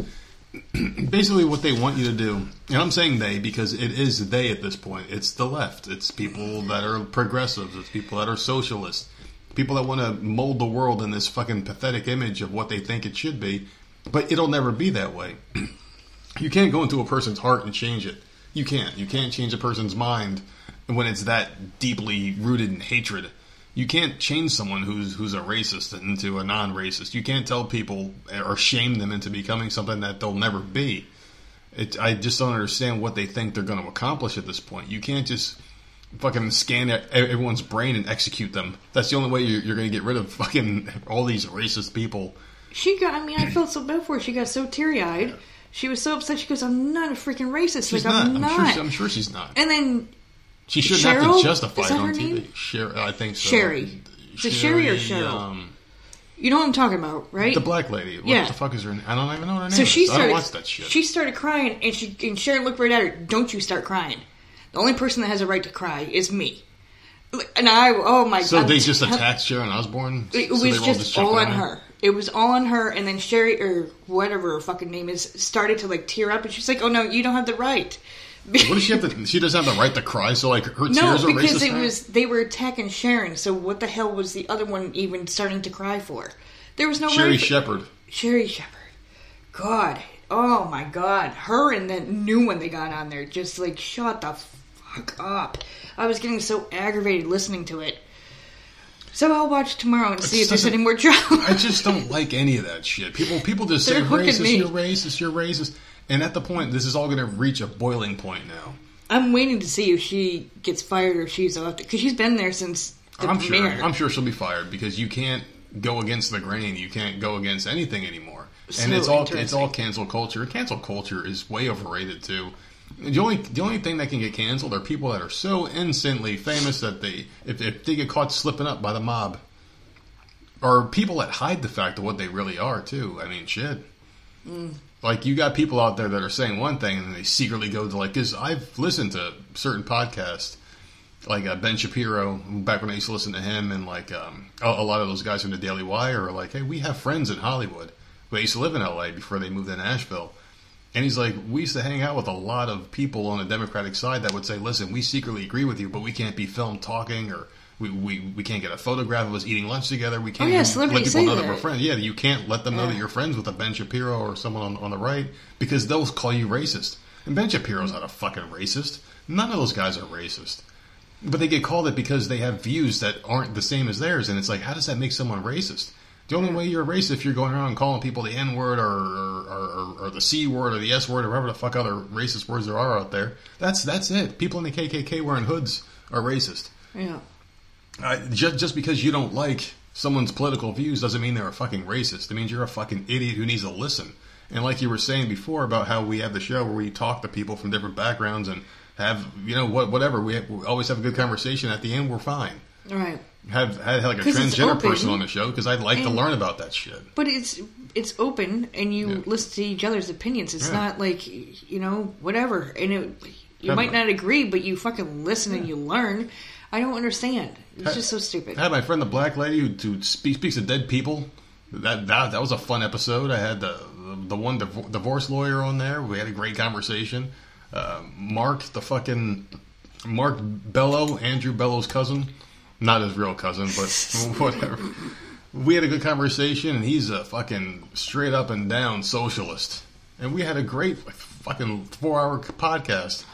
basically what they want you to do, and I'm saying they because it is they at this point. It's the left. It's people that are progressives. It's people that are socialists. People that want to mold the world in this fucking pathetic image of what they think it should be, but it'll never be that way. you can't go into a person's heart and change it. You can't. You can't change a person's mind when it's that deeply rooted in hatred. You can't change someone who's who's a racist into a non-racist. You can't tell people or shame them into becoming something that they'll never be. It, I just don't understand what they think they're going to accomplish at this point. You can't just fucking scan everyone's brain and execute them. That's the only way you're, you're going to get rid of fucking all these racist people. She got. I mean, I felt so bad for her. She got so teary eyed. She was so upset. She goes, "I'm not a freaking racist. She's like not. I'm I'm not." sure, I'm sure she's not. and then She shouldn't have to justify it on TV. Sher- I think so. Sherry. Is it Sherry or Cheryl? Um, you know what I'm talking about, right? the black lady. What Yeah. the fuck is her name? I don't even know her name. So she is. I don't started. watch that shit. She started crying, and she and Sharon looked right at her. Don't you start crying? The only person that has a right to cry is me. And I, oh my so god! So they just attacked Sharon Osbourne? It was they were just, all on her? her. It was all on her, and then Sherry or whatever her fucking name is started to like tear up, and she's like, "Oh no, you don't have the right." What does she have to? She doesn't have the right to cry. So like her No, tears are racist. No, because it now? was they were attacking Sharon. So what the hell was the other one even starting to cry for? There was no Sherry right Shepherd. Sherri Shepherd. God, oh my God, her and that new one they got on there, just like shut the fuck up. I was getting so aggravated listening to it. So I'll watch tomorrow and see if there's any more drama. I just don't like any of that shit. People people just say They're hooking racist, me. you're racist, you're racist, and at the point, this is all going to reach a boiling point now. I'm waiting to see if she gets fired or if she's elected because she's been there since the I'm sure. premiere. I'm sure she'll be fired because you can't go against the grain. You can't go against anything anymore. and it's all it's all cancel culture. Cancel culture is way overrated too. The only the only thing that can get canceled are people that are so instantly famous that they if, if they get caught slipping up by the mob, or people that hide the fact of what they really are too. I mean, shit. Mm. Like you got people out there that are saying one thing and they secretly go to like because I've listened to certain podcasts like uh, Ben Shapiro back when I used to listen to him and like um, a, a lot of those guys from the Daily Wire are like, hey, we have friends in Hollywood. They used to live in L.A. before they moved to Nashville. And he's like, we used to hang out with a lot of people on the Democratic side that would say, listen, we secretly agree with you, but we can't be filmed talking or we, we, we can't get a photograph of us eating lunch together. We oh, can't Oh, yeah, let people know that. that. we're friends. Yeah, you can't let them know Yeah. that you're friends with a Ben Shapiro or someone on, on the right because they'll call you racist. And Ben Shapiro's not a fucking racist. None of those guys are racist. But they get called it because they have views that aren't the same as theirs, and it's like, how does that make someone racist? The only way you're a racist if you're going around calling people the N word or, or, or, or the C word or the S word or whatever the fuck other racist words there are out there. That's that's it. People in the KKK wearing hoods are racist. yeah. Uh, just just because you don't like someone's political views doesn't mean they're a fucking racist. It means you're a fucking idiot who needs to listen. And like you were saying before about how we have the show where we talk to people from different backgrounds and have you know what whatever we, have, we always have a good conversation. At the end, we're fine. Right. Have had like a transgender person on the show because I'd like to learn about that shit. But it's it's open, and you Yeah. listen to each other's opinions. It's Yeah. not like you know whatever, and it, you might not agree, but you fucking listen and you learn. I don't understand. It's Ha- just so stupid. I had my friend the black lady who, who speaks, speaks of dead people. That, that that was a fun episode. I had the the one div- divorce lawyer on there. We had a great conversation. Uh, Mark, the fucking Mark Bello, Andrew Bello's cousin, not his real cousin, but whatever. We had a good conversation, and he's a fucking straight up and down socialist. And we had a great fucking four hour podcast.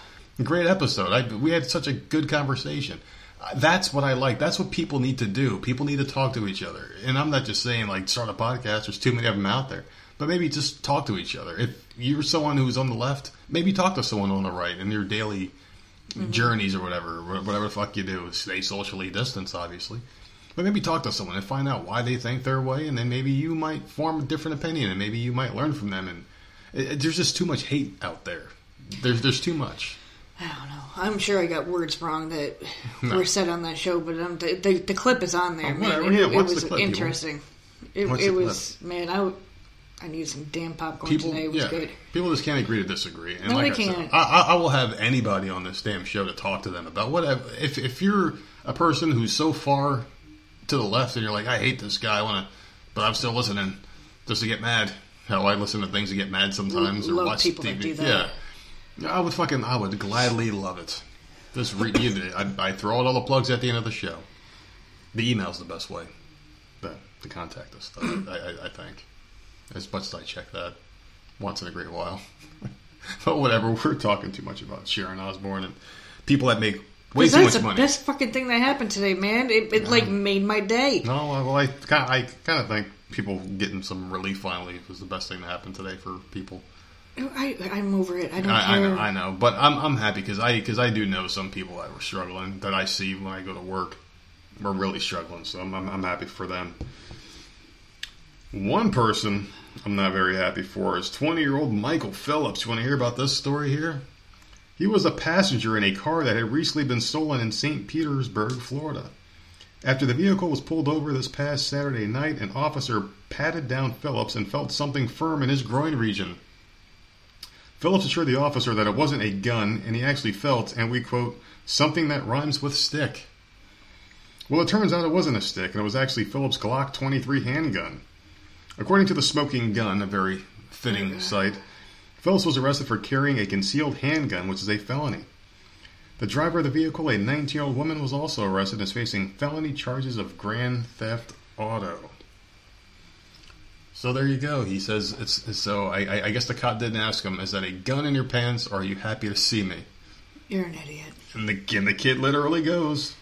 Great episode. I, we had such a good conversation. Uh, That's what I like. That's what people need to do. People need to talk to each other. And I'm not just saying like start a podcast. There's too many of them out there. But maybe just talk to each other. If you're someone who's on the left, maybe talk to someone on the right in your daily journeys or whatever, whatever the fuck you do. Stay socially distanced, obviously. But maybe talk to someone and find out why they think their way, and then maybe you might form a different opinion, and maybe you might learn from them. And it, it- there's just too much hate out there. There's there's too much. I don't know. I'm sure I got words wrong that No. were said on that show, but um, the, the the clip is on there. Oh, man. It, Yeah, it the was clip, people? interesting. It, it was man. I needed some damn popcorn People, today. It was yeah, good. people just can't agree to disagree. And No, like they I can't. I, I, I will have anybody on this damn show to talk to them about whatever. If if you're a person who's so far to the left and you're like, I hate this guy, I want to, but I'm still listening just to get mad. how I listen to things and get mad sometimes or Love watch people TV. that do that. Yeah, I would fucking, I would gladly love it. Just read, you, I, I throw out all the plugs at the end of the show. The email's the best way to, to contact us. I, I, I think, as much as I check that once in a great while. but whatever, we're talking too much about Sharon Osbourne and people that make way too that's much the money. best fucking thing that happened today, man. It, it like made my day. No, well, I kind I kind of think people getting some relief finally was the best thing to happen today for people. I, I'm over it. I don't I, I know, I know, but I'm I'm happy because I because I do know some people that were struggling that I see when I go to work were really struggling. So I'm I'm, I'm happy for them. One person I'm not very happy for is 20 year old Michael Phillips. You want to hear about this story here? He was a passenger in a car that had recently been stolen in St. Petersburg, Florida. After the vehicle was pulled over this past Saturday night, an officer patted down Phillips and felt something firm in his groin region. Phillips assured the officer that it wasn't a gun, and he actually felt, and we quote, something that rhymes with stick. Well, it turns out it wasn't a stick, and it was actually Phillips' Glock 23 handgun. According to the Smoking Gun, a very fitting mm-hmm. site, Phillips was arrested for carrying a concealed handgun, which is a felony. The driver of the vehicle, a 19 year old woman, was also arrested and is facing felony charges of grand theft auto. So there you go. He says it's so. I, I, guess the cop didn't ask him, "Is that a gun in your pants, or are you happy to see me?" You're an idiot. And the and the kid literally goes,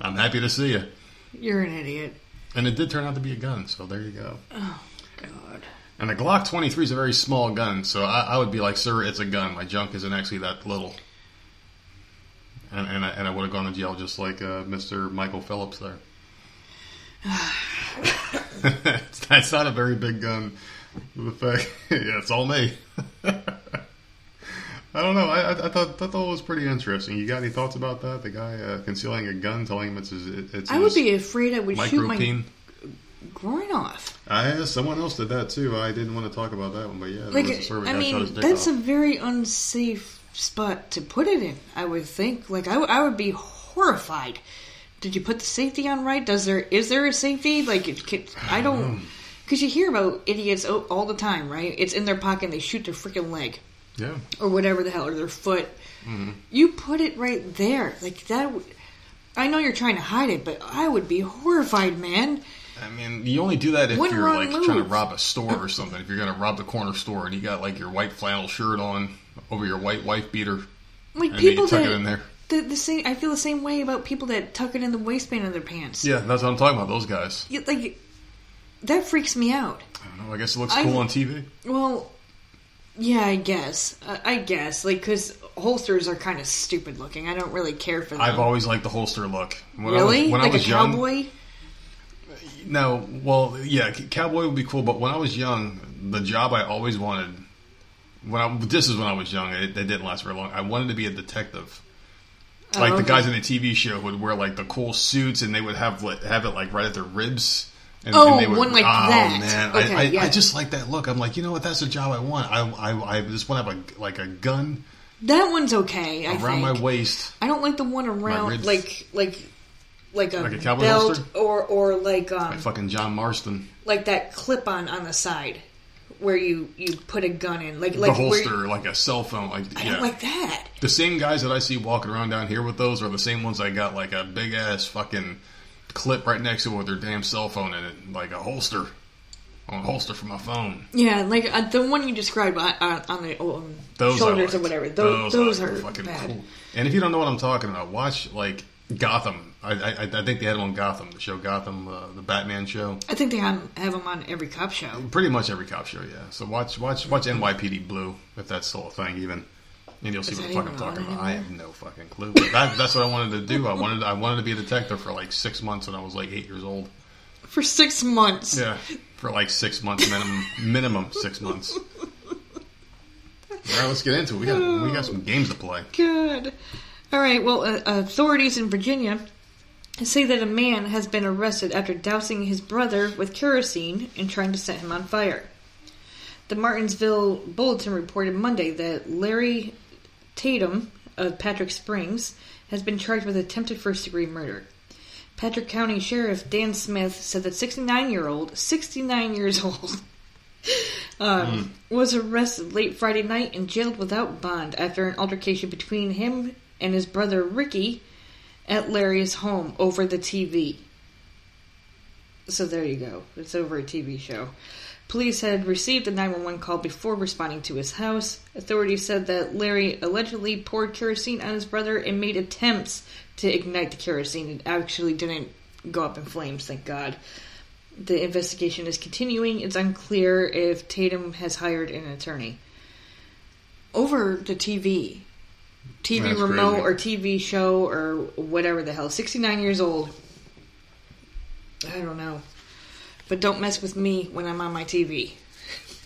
"I'm happy to see you." You're an idiot. And it did turn out to be a gun. So there you go. Oh God. And a Glock 23 is a very small gun, so I, I would be like, "Sir, it's a gun. My junk isn't actually that little." And and I, and I would have gone to jail just like uh, Mr. Michael Phillips there. That's not a very big gun. The fact, yeah, it's all me. I don't know. I, I, I thought that thought was pretty interesting. You got any thoughts about that? The guy uh, concealing a gun, telling him it's his. It's I would his be afraid I would shoot my groin off. I someone else did that too. I didn't want to talk about that one, but yeah, Like, was a a I guy shot his mean, that's off. a very unsafe spot to put it in. I would think. Like, I, w- I would be horrified. Did you put the safety on right? Does there is there a safety? Like, it, can, I don't. Because you hear about idiots all the time, right? It's in their pocket and they shoot their freaking leg yeah. or whatever the hell, or their foot. Mm-hmm. You put it right there. Like, that. I know you're trying to hide it, but I would be horrified, man. I mean, you only do that if you're like move. trying to rob a store or something. If you're going to rob the corner store and you got like your white flannel shirt on over your white wife beater, Like and people you tuck that it in there. The, the same. I feel the same way about people that tuck it in the waistband of their pants. Yeah, that's what I'm talking about. Those guys. You- like that freaks me out. I don't know. I guess it looks I- cool on TV. Well, yeah, I guess. Uh, I guess like because holsters are kind of stupid looking. I don't really care for them. I've always liked the holster look. When really I was, when like I was a young, cowboy. No, well, yeah, c- cowboy would be cool. But when I was young, the job I always wanted, when I this is when I was young, it, it didn't last very long. I wanted to be a detective. Like Oh, the guys in the TV show would wear like the cool suits, and they would have have it like right at their ribs. And, Oh, and they would, one like oh, that. man, Okay, I, I, yeah. I just like that look. I'm like, you know what? That's the job I want. I I, I just want to have a like a gun That one's okay. I around think. my waist. I don't like the one around like like like a, Like a cowboy belt holster? or or like um Like fucking John Marston, like that clip on on the side where you you put a gun in like like the where holster, like a cell phone. Like I yeah. don't like that. The same guys that I see walking around down here with those are the same ones I got like a big ass fucking clip right next to it with their damn cell phone in it, like a holster. On a holster for my phone. Yeah, like uh, the one you described uh, uh, on the um, Those shoulders or whatever. Those, those, I are liked. fucking bad. cool. And if you don't know what I'm talking about, watch like Gotham. I, I, I think they had them on Gotham, the show Gotham, uh, the Batman show. I think they have, have them on every cop show. Pretty much every cop show, yeah. So watch watch watch NYPD Blue if that's still a thing, even. And you'll see Is what the fuck I'm talking about. I have no fucking clue. But that, that's what I wanted to do. I wanted I wanted to be a detective for like six months when I was like eight years old. For six months. Yeah, for like six months minimum. minimum six months. All right, let's get into it. We got we got some games to play. Good. All right. Well, uh, authorities in Virginia say that a man has been arrested after dousing his brother with kerosene and trying to set him on fire. The Martinsville Bulletin reported Monday that Larry Tatum of Patrick Springs has been charged with attempted first degree murder. Patrick County Sheriff Dan Smith said that 69 year old, 69 years old, um, was arrested late Friday night and jailed without bond after an altercation between him and his brother Ricky at Larry's home over the TV. So there you go. It's over a TV show. Police had received a 911 call before responding to his house. Authorities said that Larry allegedly poured kerosene on his brother and made attempts to ignite the kerosene. It actually didn't go up in flames, thank God. The investigation is continuing. It's unclear if Tatum has hired an attorney. Over the TV. TV That's remote crazy. or TV show or whatever the hell. 69 years old. I don't know. But don't mess with me when I'm on my TV.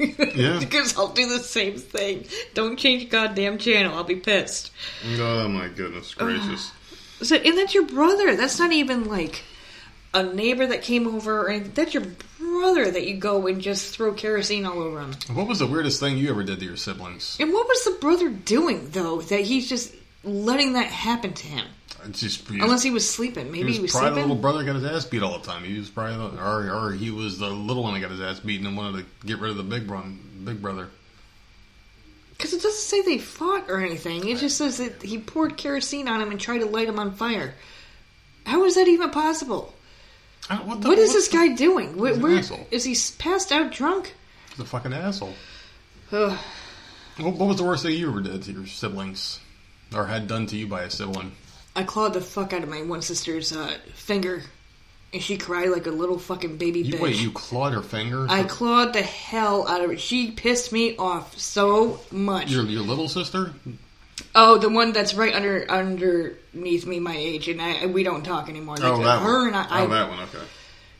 Yeah. because I'll do the same thing. Don't change goddamn channel. I'll be pissed. Oh my goodness gracious. Uh, so, and that's your brother. That's not even like a neighbor that came over or anything. That's your brother that you go and just throw kerosene all over him. What was the weirdest thing you ever did to your siblings? And what was the brother doing though that he's just letting that happen to him? It's just he Unless he was sleeping. maybe he was he was, probably the sleeping. little brother that got his ass beat all the time. He was probably the, or or he was the little one that got his ass beaten and wanted to get rid of the big one, big brother. Because it doesn't say they fought or anything. It just says that he poured kerosene on him and tried to light him on fire. How is that even possible? What, the, What is this the- guy doing? Where, where is he passed out drunk? He's a fucking asshole. What, what was the worst thing you ever did to your siblings, or had done to you by a sibling? I clawed the fuck out of my one sister's uh, finger, and she cried like a little fucking baby You, bitch. wait, you clawed her finger? I clawed the hell out of it. She pissed me off so much. your your little sister? Oh, the one that's right under underneath me, my age, and I we don't talk anymore. Oh, like, Oh, that her one. and I, oh, I that one. Okay.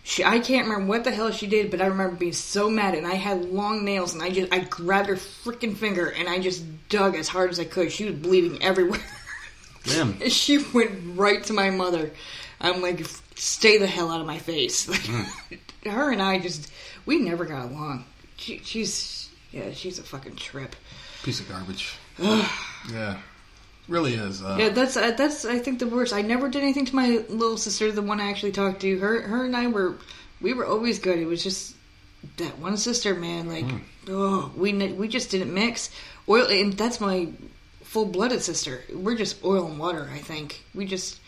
She, I can't remember what the hell she did, but I remember being so mad, and I had long nails, and I just I grabbed her freaking finger, and I just dug as hard as I could. She was bleeding everywhere. Damn. and she went right to my mother. I'm like, stay the hell out of my face. Hmm. her and I just we never got along. She, she's yeah, she's a fucking trip. Piece of garbage. yeah. Really is. Uh, Yeah, that's uh, that's I think the worst. I never did anything to my little sister, the one I actually talked to. Her her and I were we were always good. It was just that one sister, man. Like oh, we we just didn't mix oil, and that's my full blooded sister. We're just oil and water. I think we just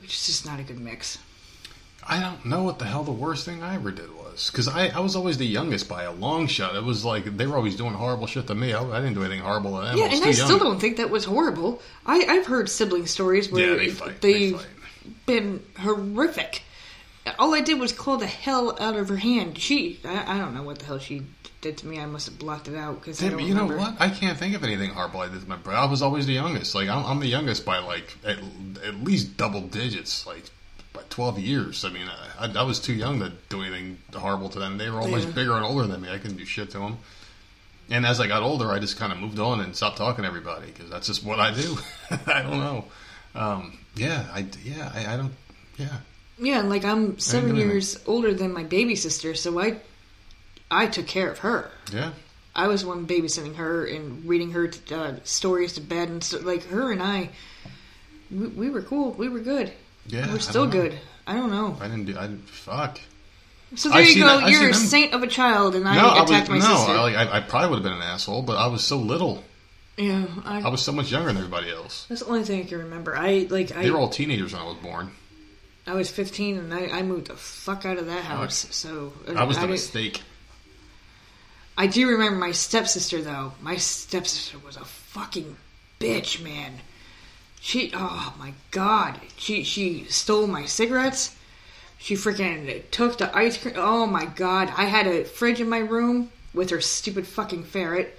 we just just not a good mix. I don't know what the hell the worst thing I ever did was. Because I, I was always the youngest by a long shot. It was like they were always doing horrible shit to me. I, I didn't do anything horrible to them. Yeah, I and I still don't think that was horrible. I I've heard sibling stories where Yeah, they fight. They they've fight. been horrific. All I did was claw the hell out of her hand. She, I, I don't know what the hell she did to me. I must have blocked it out because I Damn, don't you know what? I can't think of anything horrible I did to my brother. I was always the youngest. Like I'm, I'm the youngest by like at, at least double digits. Like by 12 years. I mean, I, I was too young to do anything horrible to them. They were much Yeah. bigger and older than me. I couldn't do shit to them. And as I got older, I just kind of moved on and stopped talking to everybody because that's just what I do. I don't know. Um, yeah, I yeah, I, I don't. Yeah, Yeah, and like I'm seven years older than my baby sister, so I, I took care of her. yeah. I was one babysitting her and reading her uh, stories to bed and so, like her and I, we, we were cool. We were good. Yeah, we're still don't good. I don't know. I didn't do. I didn't, fuck. So there I've you go. that- You're a saint of a child, and I no, I attacked was, my no. sister. I, like, I, I probably would have been an asshole, but I was so little. yeah, I, I was so much younger than everybody else. that's the only thing I can remember. I like I They were all teenagers when I was born. I was 15 and I, I moved the fuck out of that house. So I was the mistake. I do remember my stepsister though. My stepsister was a fucking bitch, man. She oh my god. She she stole my cigarettes. She freaking took the ice cream. Oh my god. I had a fridge in my room with her stupid fucking ferret.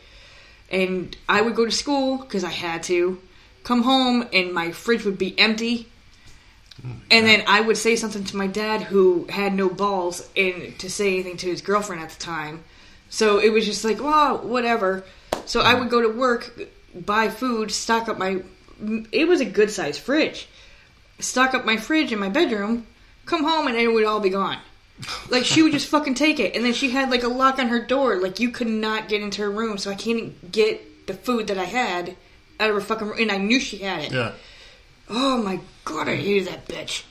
And I would go to school because I had to. Come home and my fridge would be empty. Mm, and then I would say something to my dad who had no balls and to say anything to his girlfriend at the time. So it was just like, well, whatever. So I mm. would go to work, buy food, stock up my. It was a good sized fridge. Stock up my fridge in my bedroom, come home, and it would all be gone. Like she would just fucking take it, and then she had like a lock on her door, like you could not get into her room, so I can't get the food that I had out of her fucking room, and I knew she had it. Yeah. Oh my god, I hated that bitch.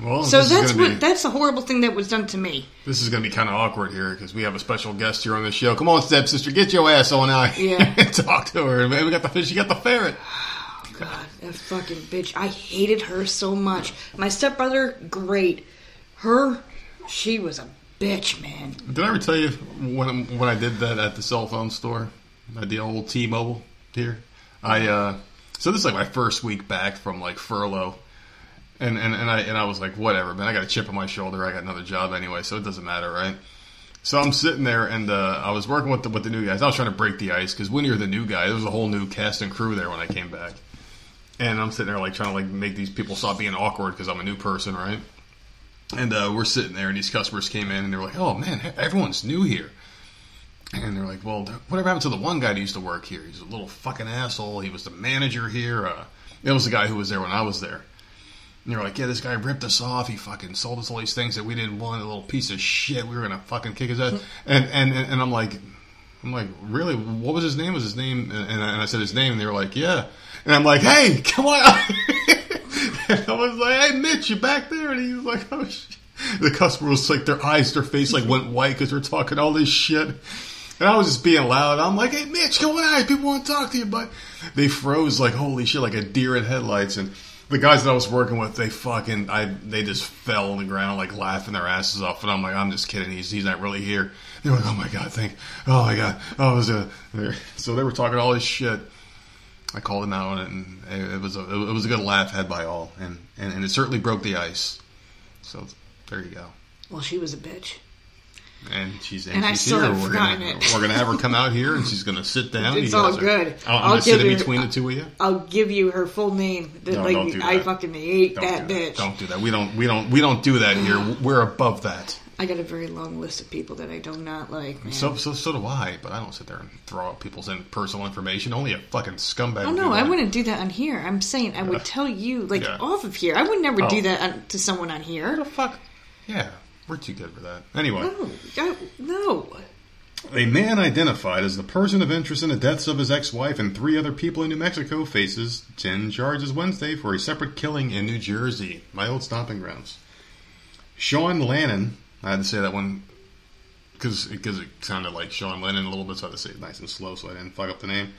Well, So that's what be, that's the horrible thing that was done to me. this is going to be kind of awkward here because we have a special guest here on the show. Come on, stepsister, get your ass on out Yeah. and talk to her. Man, we got the fish. You got the ferret. God, that fucking bitch. I hated her so much. My stepbrother, great. Her, she was a bitch, man. Did I ever tell you when when I did that at the cell phone store at the old T-Mobile here? I uh, so this is like my first week back from like furlough, and and and I and I was like, whatever, man. I got a chip on my shoulder. I got another job anyway, so it doesn't matter, right? So I'm sitting there, and uh, I was working with the with the new guys. I was trying to break the ice because when you're the new guy, there was a whole new cast and crew there when I came back, and I'm sitting there like trying to like make these people stop being awkward because I'm a new person, right? And uh, we're sitting there, and these customers came in, and they were like, "Oh man, everyone's new here." And they're like, "Well, whatever happened to the one guy that used to work here? He's a little fucking asshole. He was the manager here. Uh, it was the guy who was there when I was there." And they're like, "Yeah, this guy ripped us off. He fucking sold us all these things that we didn't want. A little piece of shit. We were gonna fucking kick his ass." And and and I'm like, I'm like, really? What was his name? Was his name? And I, and I said his name, and they were like, "Yeah." And I'm like, "Hey, come on!" and I was like, "Hey, Mitch, you back there?" And he was like, "Oh shit." The customer was like, their eyes, their face like went white because they're talking all this shit. And I was just being loud. I'm like, "Hey, Mitch, come on! People want to talk to you." But they froze like holy shit, like a deer in headlights. And the guys that I was working with, they fucking, I, they just fell on the ground like laughing their asses off. And I'm like, I'm just kidding. He's, he's not really here. They're like, oh my god, thank, oh my god, oh, it was a. So they were talking all this shit. I called him out, on it and it, it was a, it was a good laugh had by all, and, and and it certainly broke the ice. So there you go. Well, she was a bitch. And she's And I she's still here. We're gonna we're gonna have her come out here, and she's gonna sit down. It's all good. I'll, I'm I'll gonna sit give in between the two of you. I'll give you her full name. That, No, like, don't do that. I fucking hate Don't that do bitch. Don't do that. We don't. We don't. We don't do that here. We're above that. I got a very long list of people that I do not like, man. So so so do I. But I don't sit there and throw out people's in- personal information. Only a fucking scumbag. Oh would no, I wouldn't do that on here. I'm saying I would tell you, like, Yeah. off of here. I would never Oh. do that on, to someone on here. What the fuck? Yeah, we're too good for that. Anyway. No, I, no. A man identified as the person of interest in the deaths of his ex-wife and three other people in New Mexico faces 10 charges Wednesday for a separate killing in New Jersey, my old stomping grounds. Sean Lannon, I had to say that one because it sounded like Sean Lennon a little bit, so I had to say it nice and slow so I didn't fuck up the name.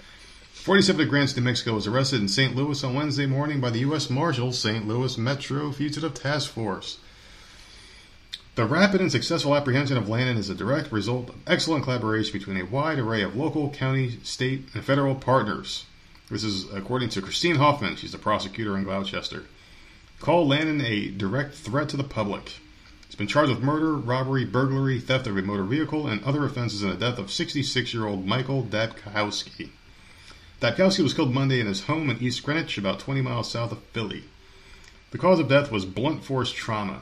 47 of Grants, New Mexico, was arrested in St. Louis on Wednesday morning by the U.S. Marshals St. Louis Metro Fugitive Task Force. The rapid and successful apprehension of Lannon is a direct result of excellent collaboration between a wide array of local, county, state, and federal partners. This is according to Christine Hoffman. She's the prosecutor in Gloucester. Call Lannon a direct threat to the public. He's been charged with murder, robbery, burglary, theft of a motor vehicle, and other offenses in the death of 66 year old Michael Dabkowski. Dabkowski was killed Monday in his home in East Greenwich, about 20 miles south of Philly. The cause of death was blunt force trauma.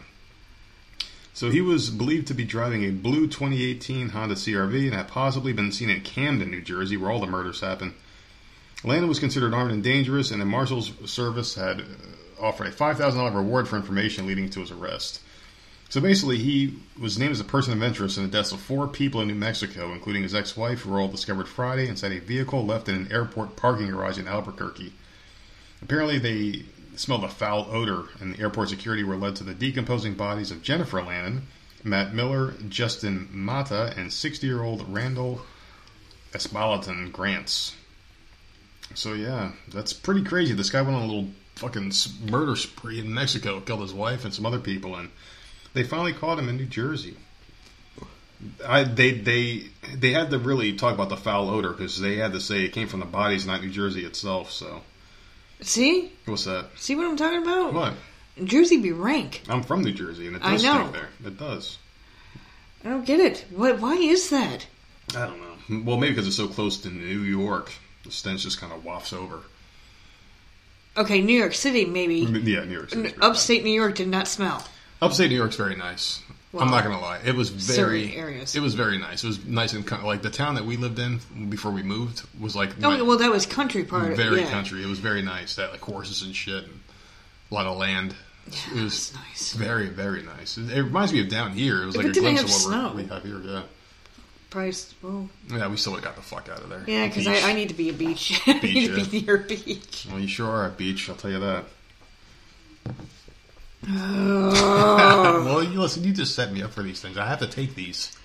So he was believed to be driving a blue 2018 Honda CRV and had possibly been seen in Camden, New Jersey, where all the murders happened. Landon was considered armed and dangerous, and the Marshals Service had uh, offered a $5,000 reward for information leading to his arrest. So basically, he was named as a person of interest in the deaths of four people in New Mexico, including his ex-wife, who were all discovered Friday inside a vehicle left in an airport parking garage in Albuquerque. Apparently, they smelled a foul odor, and the airport security were led to the decomposing bodies of Jennifer Lannon, Matt Miller, Justin Mata, and 60-year-old Randall Espalaton Grants. So yeah, that's pretty crazy. This guy went on a little fucking murder spree in Mexico, killed his wife and some other people, and they finally caught him in New Jersey. I they they they had to really talk about the foul odor because they had to say it came from the bodies, not New Jersey itself. So See? what's that? See what I'm talking about? What? Jersey be rank. I'm from New Jersey, and it I does know. stink there. It does. I don't get it. What? Why is that? I don't know. Well, maybe because it's so close to New York, the stench just kind of wafts over. Okay, New York City, maybe. Yeah, New York. Pretty Upstate New York did not smell. Upstate New York's very nice. I'm not gonna lie. It was very areas. It was very nice. It was nice and kind of like the town that we lived in before we moved was like Oh, my- well, that was country part. very yeah. country. It was very nice. That like horses and shit, and a lot of land. it was nice. very very nice. It, it reminds me of down here. It was like But a glimpse of what snow? we're, have here. Yeah, Price. Well, yeah. We still would have got the fuck out of there. yeah, because I, I need to be a beach. I Beach, need to be near a beach. Well, you sure are a beach. I'll tell you that. Well, you listen, you just set me up for these things. I have to take these.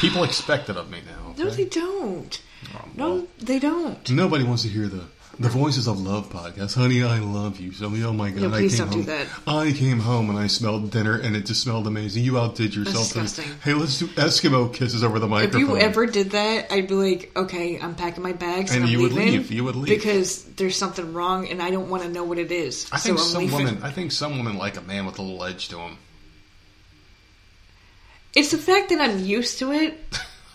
People expect it of me now. No, they don't. Oh, No, they don't. Nobody wants to hear the the Voices of Love podcast. Honey, I love you. So, oh my god, No, I please came don't do home. that. I came home and I smelled dinner and it just smelled amazing. You outdid yourself. That's disgusting. Hey, let's do Eskimo kisses over the microphone. If you ever did that, I'd be like, okay, I'm packing my bags and, And I'm you would leaving leave. You would leave. because there's something wrong and I don't want to know what it is. I think so some leaving. women. I think some women like a man with a little edge to him. It's the fact that I'm used to it.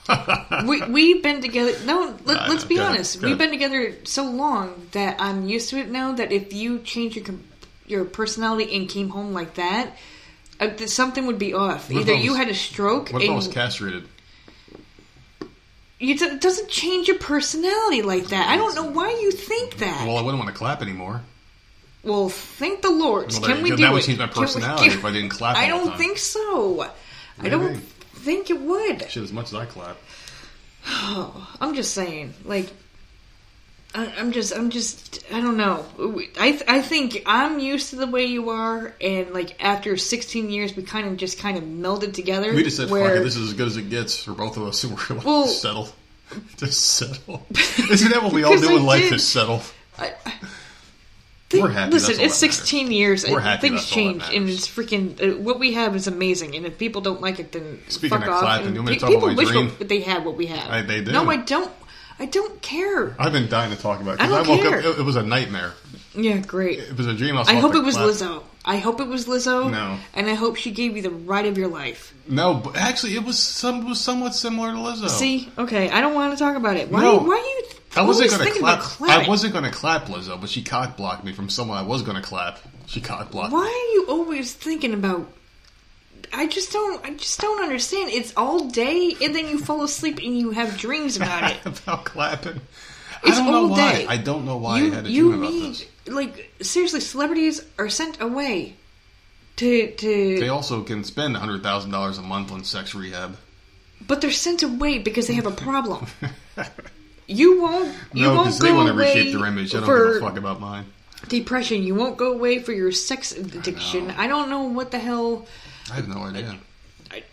we we've been together. No, let, know. be Go honest. Go We've been together so long that I'm used to it now. That if you change your your personality and came home like that, uh, th- something would be off. What Either was- you had a stroke What if I was castrated? you, it doesn't change your personality like that. I don't know why you think that. Well, I wouldn't want to clap anymore. Well, thank the Lord. Well, Can we do That it? would change my Can we- personality if I didn't clap I don't think so. I don't Maybe. Think it would. Shit, as much as I clap. Oh, I'm just saying, like, I, I'm just, I'm just, I don't know. I, th- I think I'm used to the way you are, and like after 16 years, we kind of just kind of melded together. We just said, where, "Fuck it, this is as good as it gets for both of us." And we're like, Well- settle, just settle. Isn't that what we all do I in life? did. Is settle. I- We're happy, Listen, it's that 16 years. We're and happy, Things that's all that change, and it's freaking. Uh, what we have is amazing, and if people don't like it, then Speaking fuck of off. clapping, and you want me to pe- people wish what they had what we have. I- they do. No, I don't. I don't care. I've been dying to talk about I because don't woke care. up. It, it was a nightmare. Yeah, great. It was a dream. I, I hope it was. Lizzo. I hope it was Lizzo. No. And I hope she gave you the ride of your life. No, but actually, it was some was somewhat similar to Lizzo. See? Okay, I don't want to talk about it. Why, No. why are you I wasn't always going to thinking clap. about clapping? I wasn't going to clap Lizzo, but she cock blocked me from someone I was going to clap. She cock blocked. Why are you always thinking about... I just don't. I just don't understand. It's all day, and then you fall asleep and you have dreams about it. about clapping. It's I don't know all why. day. I don't know why you I had a you dream about need this. like seriously, celebrities are sent away to to, They also can spend hundred thousand dollars a month on sex rehab. but they're sent away because they have a problem. You won't. You no, won't because they want to reshape their image. I don't for give a fuck about mine. depression. You won't go away for your sex addiction. know. I, don't know what the hell. I have no idea. I,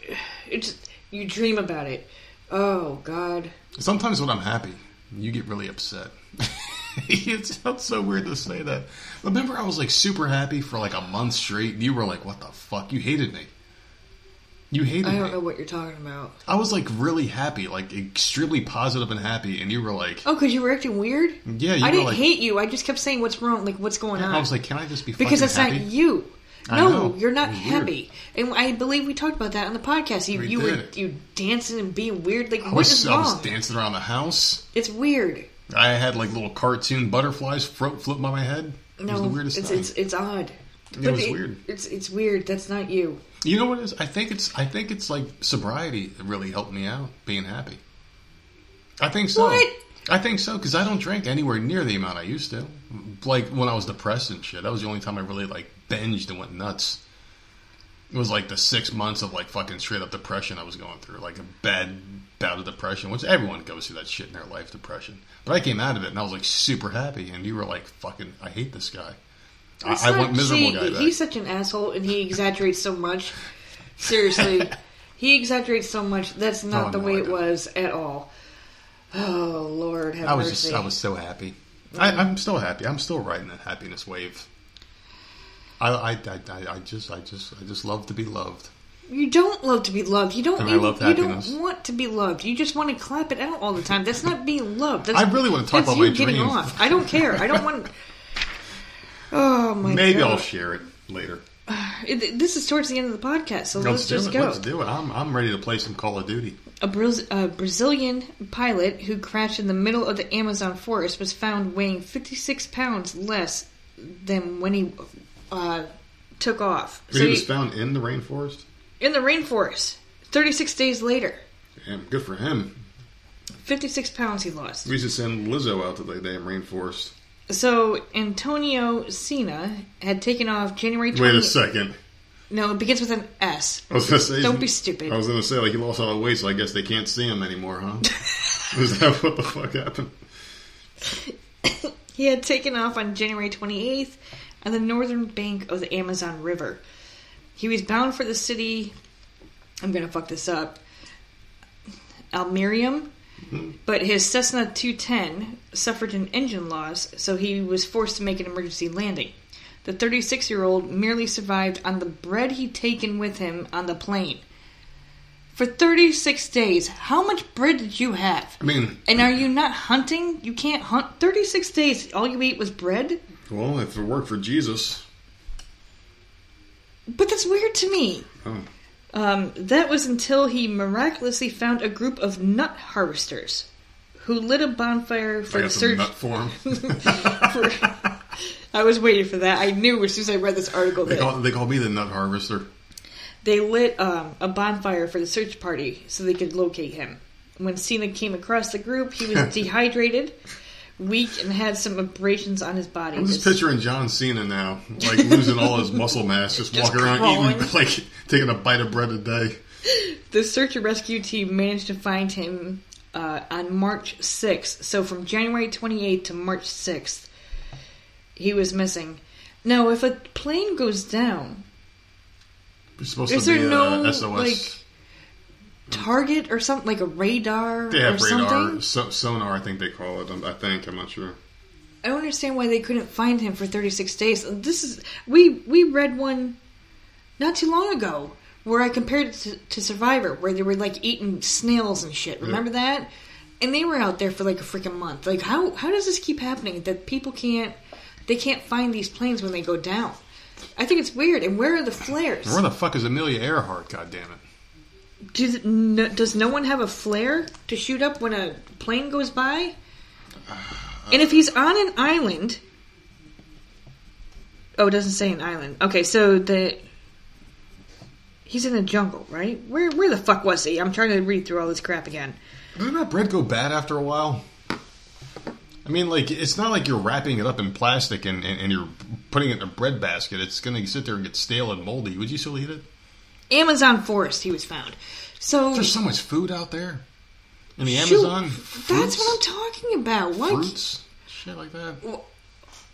it's you dream about it. Oh God. Sometimes when I'm happy, you get really upset. it sounds so weird to say that. Remember, I was like super happy for like a month straight. and You were like, "What the fuck?" You hated me. You hated me. I don't know what you're talking about. I was like really happy, like extremely positive and happy, and you were like, Oh, because you were acting weird. "Yeah." You I didn't like, hate you. I just kept saying what's wrong, like what's going on. I was like, "Can I just be because it's happy?" not you. I No, know. you're not It happy. And I believe we talked about that on the podcast. You, We you were you dancing and being weird. Like I what was, is I was wrong? dancing around the house. It's weird. I had like little cartoon butterflies float float by my head. It No, was the weirdest it's, thing. it's it's odd. It was weird. It's it's weird. That's not you. You know what it is? I think it's I think it's like sobriety that really helped me out being happy. I think so. What? I think so because I don't drink anywhere near the amount I used to. Like when I was depressed and shit, that was the only time I really like binged and went nuts. It was like the six months of like fucking straight up depression I was going through, like a bad bout of depression, which everyone goes through that shit in their life, depression. But I came out of it and I was like super happy, and you were like, "Fucking, I hate this guy. It's I, I want miserable see, guy back." He's such an asshole, and he exaggerates so much. Seriously, he exaggerates so much. That's not Oh, the no, way it was at all. Oh Lord, have I was mercy. just, I was so happy. I, I'm still happy. I'm still riding that happiness wave. I, I, I, I, just, I just, I just love to be loved. You don't love to be loved. You don't. And I even- love you happiness. don't want to be loved. You just want to clap it out all the time. That's not being loved. That's, I really want to talk about you my getting dream. off. I don't care. I don't want. Oh my Maybe god! I'll share it later. It- this is towards the end of the podcast, so let's, Let's, just it. go. Let's do it. I'm, I'm ready to play some Call of Duty. A, Braz- a Brazilian pilot who crashed in the middle of the Amazon forest was found weighing 56 pounds less than when he uh, took off. he was found in the rainforest. in the rainforest. 36 days later, Damn, good for him. 56 pounds he lost. We should send Lizzo out to the damn rainforest. So Antonio Sena had taken off January 20. Wait a second. No, it begins with an S. I was gonna say. Don't be stupid. I was gonna say like he lost all the weight, so I guess they can't see him anymore, huh? Is that what the fuck happened? He had taken off on January 28th on the northern bank of the Amazon River. He was bound for the city. I'm gonna fuck this up. Almeirim, but his Cessna 210 suffered an engine loss, so he was forced to make an emergency landing. The 36 year old merely survived on the bread he'd taken with him on the plane. For 36 days, how much bread did you have? I mean, And are you not hunting? You can't hunt. 36 days, all you ate was bread? Well, if it worked for Jesus, But that's weird to me. oh, Um, that was until he miraculously found a group of nut harvesters who lit a bonfire for I the search. nut for I was waiting for that. I knew as soon as I read this article they that call they call me the nut harvester. they lit um, a bonfire for the search party so they could locate him. When Sena came across the group, he was dehydrated, weak, and had some abrasions on his body. I'm just picturing John Cena now, like losing all his muscle mass, just, Just walking around crawling. eating, like taking a bite of bread a day. The search and rescue team managed to find him uh, on March 6th. So from January 28th to March 6th, he was missing. Now, if a plane goes down, is to there be no uh, SOS. like target or something like a radar they or radar, something? so, sonar, I think they call it. I think I'm not sure. I don't understand why they couldn't find him for 36 days. This is we we read one not too long ago where I compared it to, to Survivor, where they were like eating snails and shit. Remember that? And they were out there for like a freaking month. Like how how does this keep happening that people can't they can't find these planes when they go down? I think it's weird. And where are the flares? Where the fuck is Amelia Earhart? God damn it! Does no, does no one have a flare to shoot up when a plane goes by? Uh, and if he's on an island, oh, it doesn't say an island. Okay, so the he's in the jungle, right? Where where the fuck was he? I'm trying to read through all this crap again. Doesn't that bread go bad after a while? I mean, like it's not like you're wrapping it up in plastic and, and, and you're putting it in a bread basket. It's going to sit there and get stale and moldy. Would you still eat it? Amazon forest, he was found. So There's so much food out there in the shoot, Amazon. That's what I'm talking about. What? fruits, shit like that.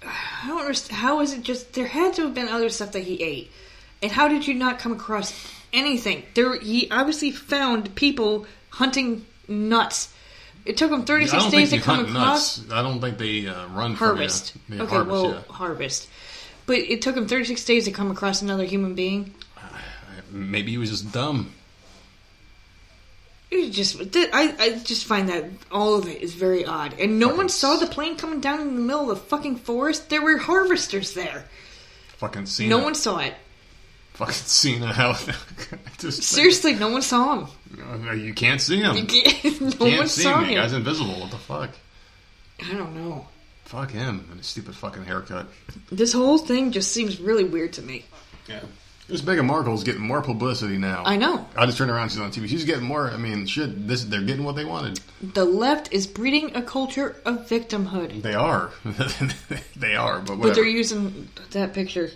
I don't understand. How is it just there had to have been other stuff that he ate, and how did you not come across anything? There, he obviously found people hunting nuts. It took him I 36 don't days to come across nuts. I don't think they uh, run harvest. From. Yeah, okay, harvest, well, yeah. harvest. But it took him 36 days to come across another human being. Maybe he was just dumb. It just, I, I just find that all of it is very odd. And no Fucking one saw the plane coming down in the middle of the fucking forest. There were harvesters there. Fucking Cena. No one saw it. Fucking Cena. How? just Seriously, no one saw him. You can't see him. You can't, no can't one see saw him. The guy's invisible. What the fuck? I don't know. Fuck him and his stupid fucking haircut. This whole thing just seems really weird to me. Yeah. This Meghan Markle's getting more publicity now. I know. I just turned around. She's on TV. She's getting more. I mean, shit. This they're getting what they wanted. The left is breeding a culture of victimhood. They are. they are. But But they're using that picture.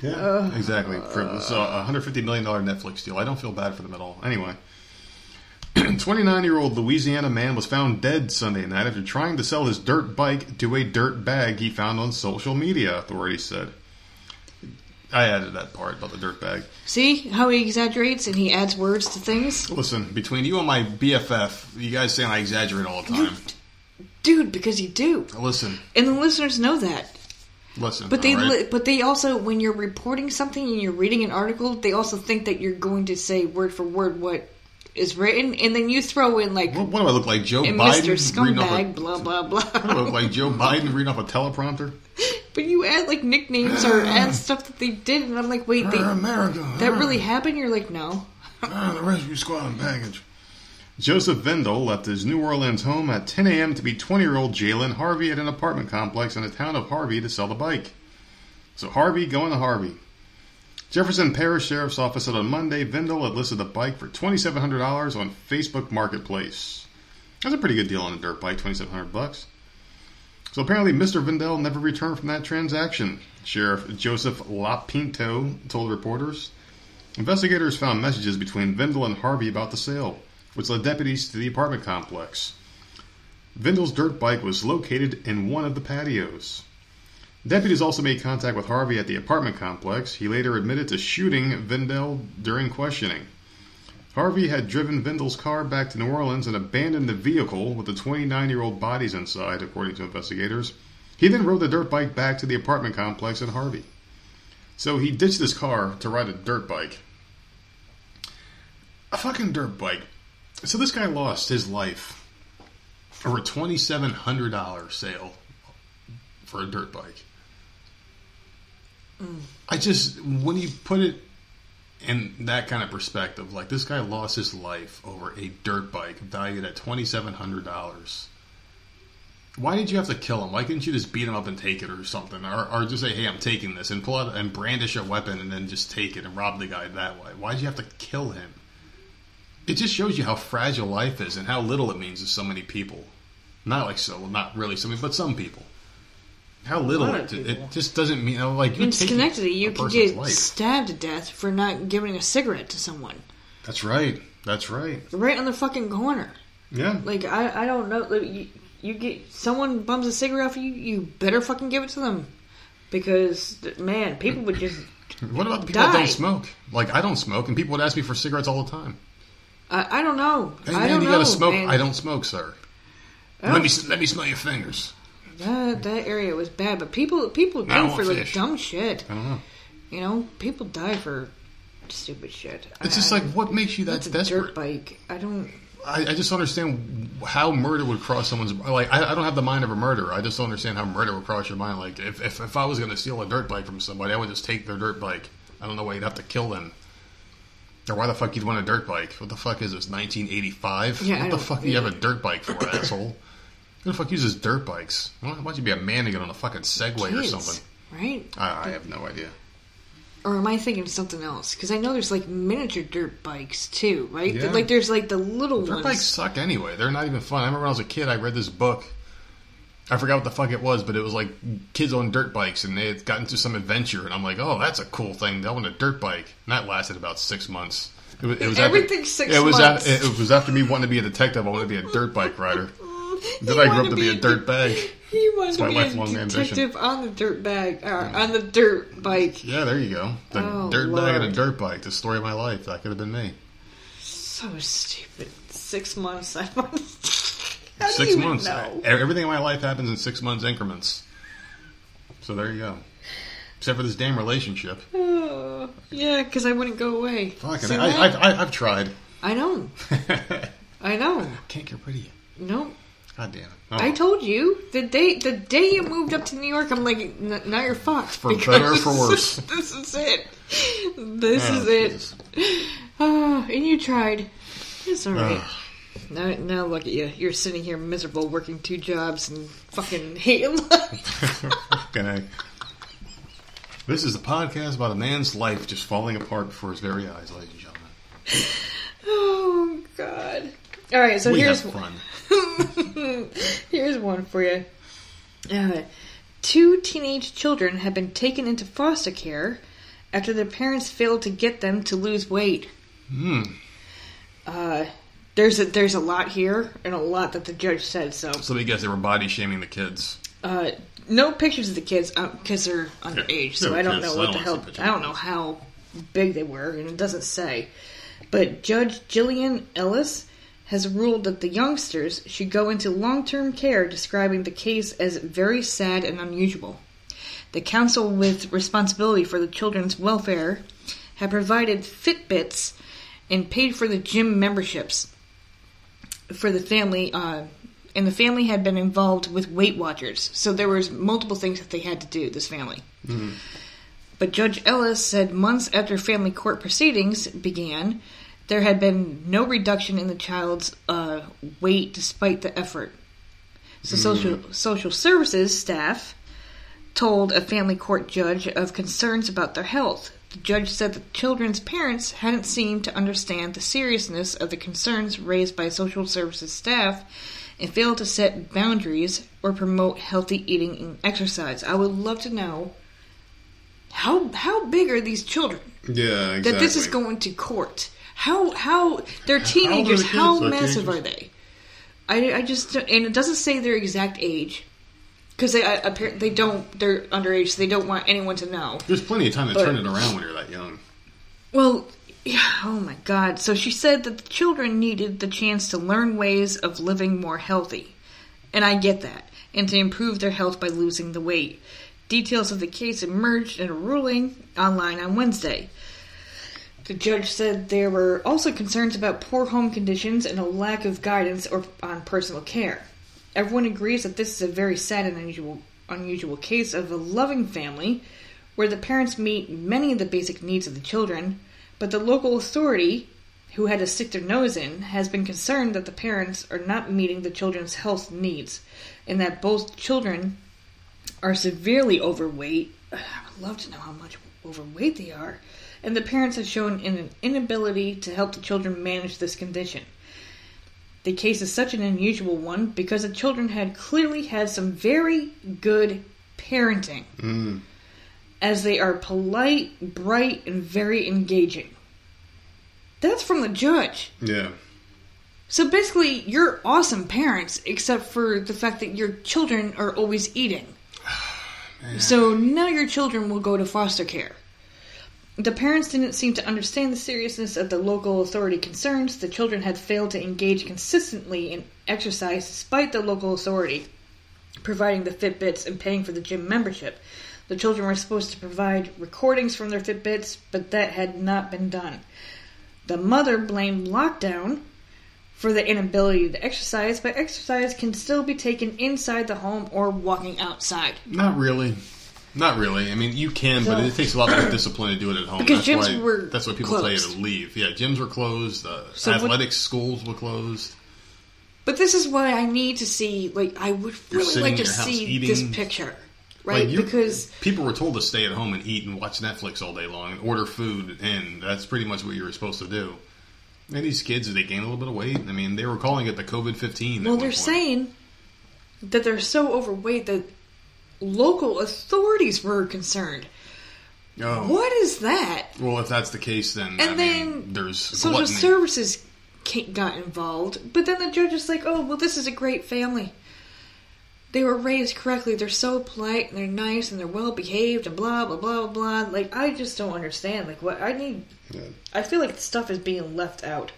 Yeah, exactly. For, so a hundred fifty million dollar Netflix deal. I don't feel bad for them at all. Anyway, twenty nine year old Louisiana man was found dead Sunday night after trying to sell his dirt bike to a dirt bag he found on social media. Authorities said. I added that part about the dirt bag. See how he exaggerates and he adds words to things? Listen, between you and my BFF, you guys saying I exaggerate all the time. Dude, because you do. Listen, And the listeners know that. listen. But they right? but they also when you're reporting something and you're reading an article, they also think that you're going to say word for word what is written and then you throw in like what, what do I look like, Joe Biden? Mr. off a- Scumbag, blah blah blah. what do I look like Joe Biden reading off a teleprompter? But you add like nicknames or add stuff that they did, and I'm like, wait, they, America. that really happened? You're like, no. Ah, the rescue squad and baggage. Joseph Vendel left his New Orleans home at 10 a.m. to meet 20 year old Jalen Harvey at an apartment complex in the town of Harvey to sell the bike. So Harvey going to Harvey. Jefferson Parish Sheriff's Office said on Monday Vendel had listed the bike for $2,700 on Facebook Marketplace. That's a pretty good deal on a dirt bike, 2,700 bucks. So apparently, Mr. Vendel never returned from that transaction. Sheriff Joseph Lopinto told reporters. Investigators found messages between Vendel and Harvey about the sale, which led deputies to the apartment complex. Vendel's dirt bike was located in one of the patios. Deputies also made contact with Harvey at the apartment complex. He later admitted to shooting Vindel during questioning. Harvey had driven Vindel's car back to New Orleans and abandoned the vehicle with the 29 year old bodies inside, according to investigators. He then rode the dirt bike back to the apartment complex in Harvey. So he ditched his car to ride a dirt bike. A fucking dirt bike. So this guy lost his life over a $2,700 sale for a dirt bike. Mm. I just, when you put it in that kind of perspective, like this guy lost his life over a dirt bike valued at $2,700. Why did you have to kill him? Why couldn't you just beat him up and take it or something? Or, or just say, hey, I'm taking this and pull out and brandish a weapon and then just take it and rob the guy that way? Why'd you have to kill him? It just shows you how fragile life is and how little it means to so many people. Not like so, well, not really so many, but some people. How little it, it just doesn't mean uh, like you're In Schenectady, you person's get life. stabbed to death for not giving a cigarette to someone. That's right. That's right. Right on the fucking corner. Yeah. Like, I, I don't know. Like, you, you get someone bums a cigarette off you, you better fucking give it to them. Because, man, people would just. What about the people that don't smoke? Like I don't smoke, and people would ask me for cigarettes all the time. I, I don't know. Hey I man, don't you know. gotta smoke. man. I don't smoke, sir. Oh. Let me let me smell your fingers. That, that area was bad, but people people die for like fish. dumb shit. I don't know. You know, people die for stupid shit. It's I- just I- like what makes you that desperate? dirt bike. I don't. I, I just understand how murder would cross someone's like. I, I don't have the mind of a murderer. I just don't understand how murder would cross your mind. Like if if, if I was going to steal a dirt bike from somebody, I would just take their dirt bike. I don't know why you'd have to kill them. Or why the fuck you'd want a dirt bike? What the fuck is this? 1985? Yeah, what the fuck do you have a dirt bike for, asshole? Who the fuck uses dirt bikes? Why don't you be a man to get on a fucking Segway or something? right? I, I have no idea. Or am I thinking of something else? Because I know there's like miniature dirt bikes too, right? Yeah. Like there's like the little Dirt ones. bikes suck anyway. They're not even fun. I remember when I was a kid, I read this book. I forgot what the fuck it was, but it was like kids on dirt bikes, and they had gotten into some adventure, and I'm like, oh, that's a cool thing. I want a dirt bike. And that lasted about six months. It was, it was Everything's six it was months. After, it was after me wanting to be a detective. I wanted to be a dirt bike rider. Then I grew up to be a dirt bag. He wanted my to be a lifelong ambition. detective on the dirt bag, uh, or on the dirt bike. Yeah, there you go. The Oh, dirt bag and a Lord. dirt bike. The story of my life. That could have been me. So stupid. Six months. I six months. know? Everything in my life happens in six months increments. So there you go. Except for this damn relationship. Oh, yeah, because I wouldn't go away. Fucking, See I. I, I, I've tried. I know. I know. Can't get rid of you. No, God damn it. Oh. I told you the day the day you moved up to New York. I'm like, "N- now you're fucked. For better or for worse. this is it. This Oh, is it. Oh, and you tried. It's all right. Ugh. Now, now look at you. You're sitting here miserable, working two jobs and fucking hating life. Fucking. This is a podcast about a man's life just falling apart before his very eyes, ladies and gentlemen. oh God. All right, so we here's have fun. Here's one for you. Uh, two teenage children have been taken into foster care after their parents failed to get them to lose weight. Hmm. Uh, there's a there's a lot here and a lot that the judge said. So So we guess they were body shaming the kids. uh, no pictures of the kids because they're underage. So they're I don't kids, know so I what the hell. I don't know how big they were, and it doesn't say. But Judge Gillian Ellis has ruled that the youngsters should go into long-term care, describing the case as very sad and unusual. The council with responsibility for the children's welfare had provided Fitbits and paid for the gym memberships for the family. Uh, and the family had been involved with Weight Watchers, so there was multiple things that they had to do. This family. But Judge Ellis said months after family court proceedings began, there had been no reduction in the child's uh, weight despite the effort. So social social services staff told a family court judge of concerns about their health. The judge said the children's parents hadn't seemed to understand the seriousness of the concerns raised by social services staff and failed to set boundaries or promote healthy eating and exercise. I would love to know how how big are these children Yeah, exactly. that this is going to court? How how they're teenagers? the How massive are they? I, I just and it doesn't say their exact age because they appar- they don't they're underage, so they don't want anyone to know. There's plenty of time to But- turn it around when you're that young. Well, yeah, oh my god. So she said that the children needed the chance to learn ways of living more healthy. And I get that. And to improve their health by losing the weight. Details of the case emerged in a ruling online on Wednesday. The judge said there were also concerns about poor home conditions and a lack of guidance or on personal care. Everyone agrees that this is a very sad and unusual unusual case of a loving family where the parents meet many of the basic needs of the children, but the local authority, who had to stick their nose in, has been concerned that the parents are not meeting the children's health needs and that both children are severely overweight. I would love to know how much overweight they are. And the parents have shown an inability to help the children manage this condition. The case is such an unusual one because the children had clearly had some very good parenting, Mm. as they are polite, bright, and very engaging. That's from the judge. Yeah. So basically, you're awesome parents, except for the fact that your children are always eating. So now your children will go to foster care. The parents didn't seem to understand the seriousness of the local authority concerns. The children had failed to engage consistently in exercise despite the local authority providing the Fitbits and paying for the gym membership. The children were supposed to provide recordings from their Fitbits, but that had not been done. The mother blamed lockdown for the inability to exercise, but exercise can still be taken inside the home or walking outside. Not really. Not really. I mean, you can, but it takes a lot of discipline to do it at home. Because that's gyms why, were That's why people tell you to leave. Yeah, gyms were closed. Uh, So what- schools were closed. But this is why I need to see, like, I would really like to see eating. this picture, right? Like, because people were told to stay at home and eat and watch Netflix all day long and order food, and that's pretty much what you were supposed to do. And these kids, they gain a little bit of weight. I mean, they were calling it the COVID fifteen. well, they're saying that they're so overweight that local authorities were concerned. oh. What is that? Well, if that's the case, then And I then mean, there's social gluttony. services got involved, but then the judge is like, "Oh, well, this is a great family. They were raised correctly. They're so polite and they're nice and they're well behaved and blah blah blah blah." blah. Like, I just don't understand. Like, what I need. Yeah. I feel like stuff is being left out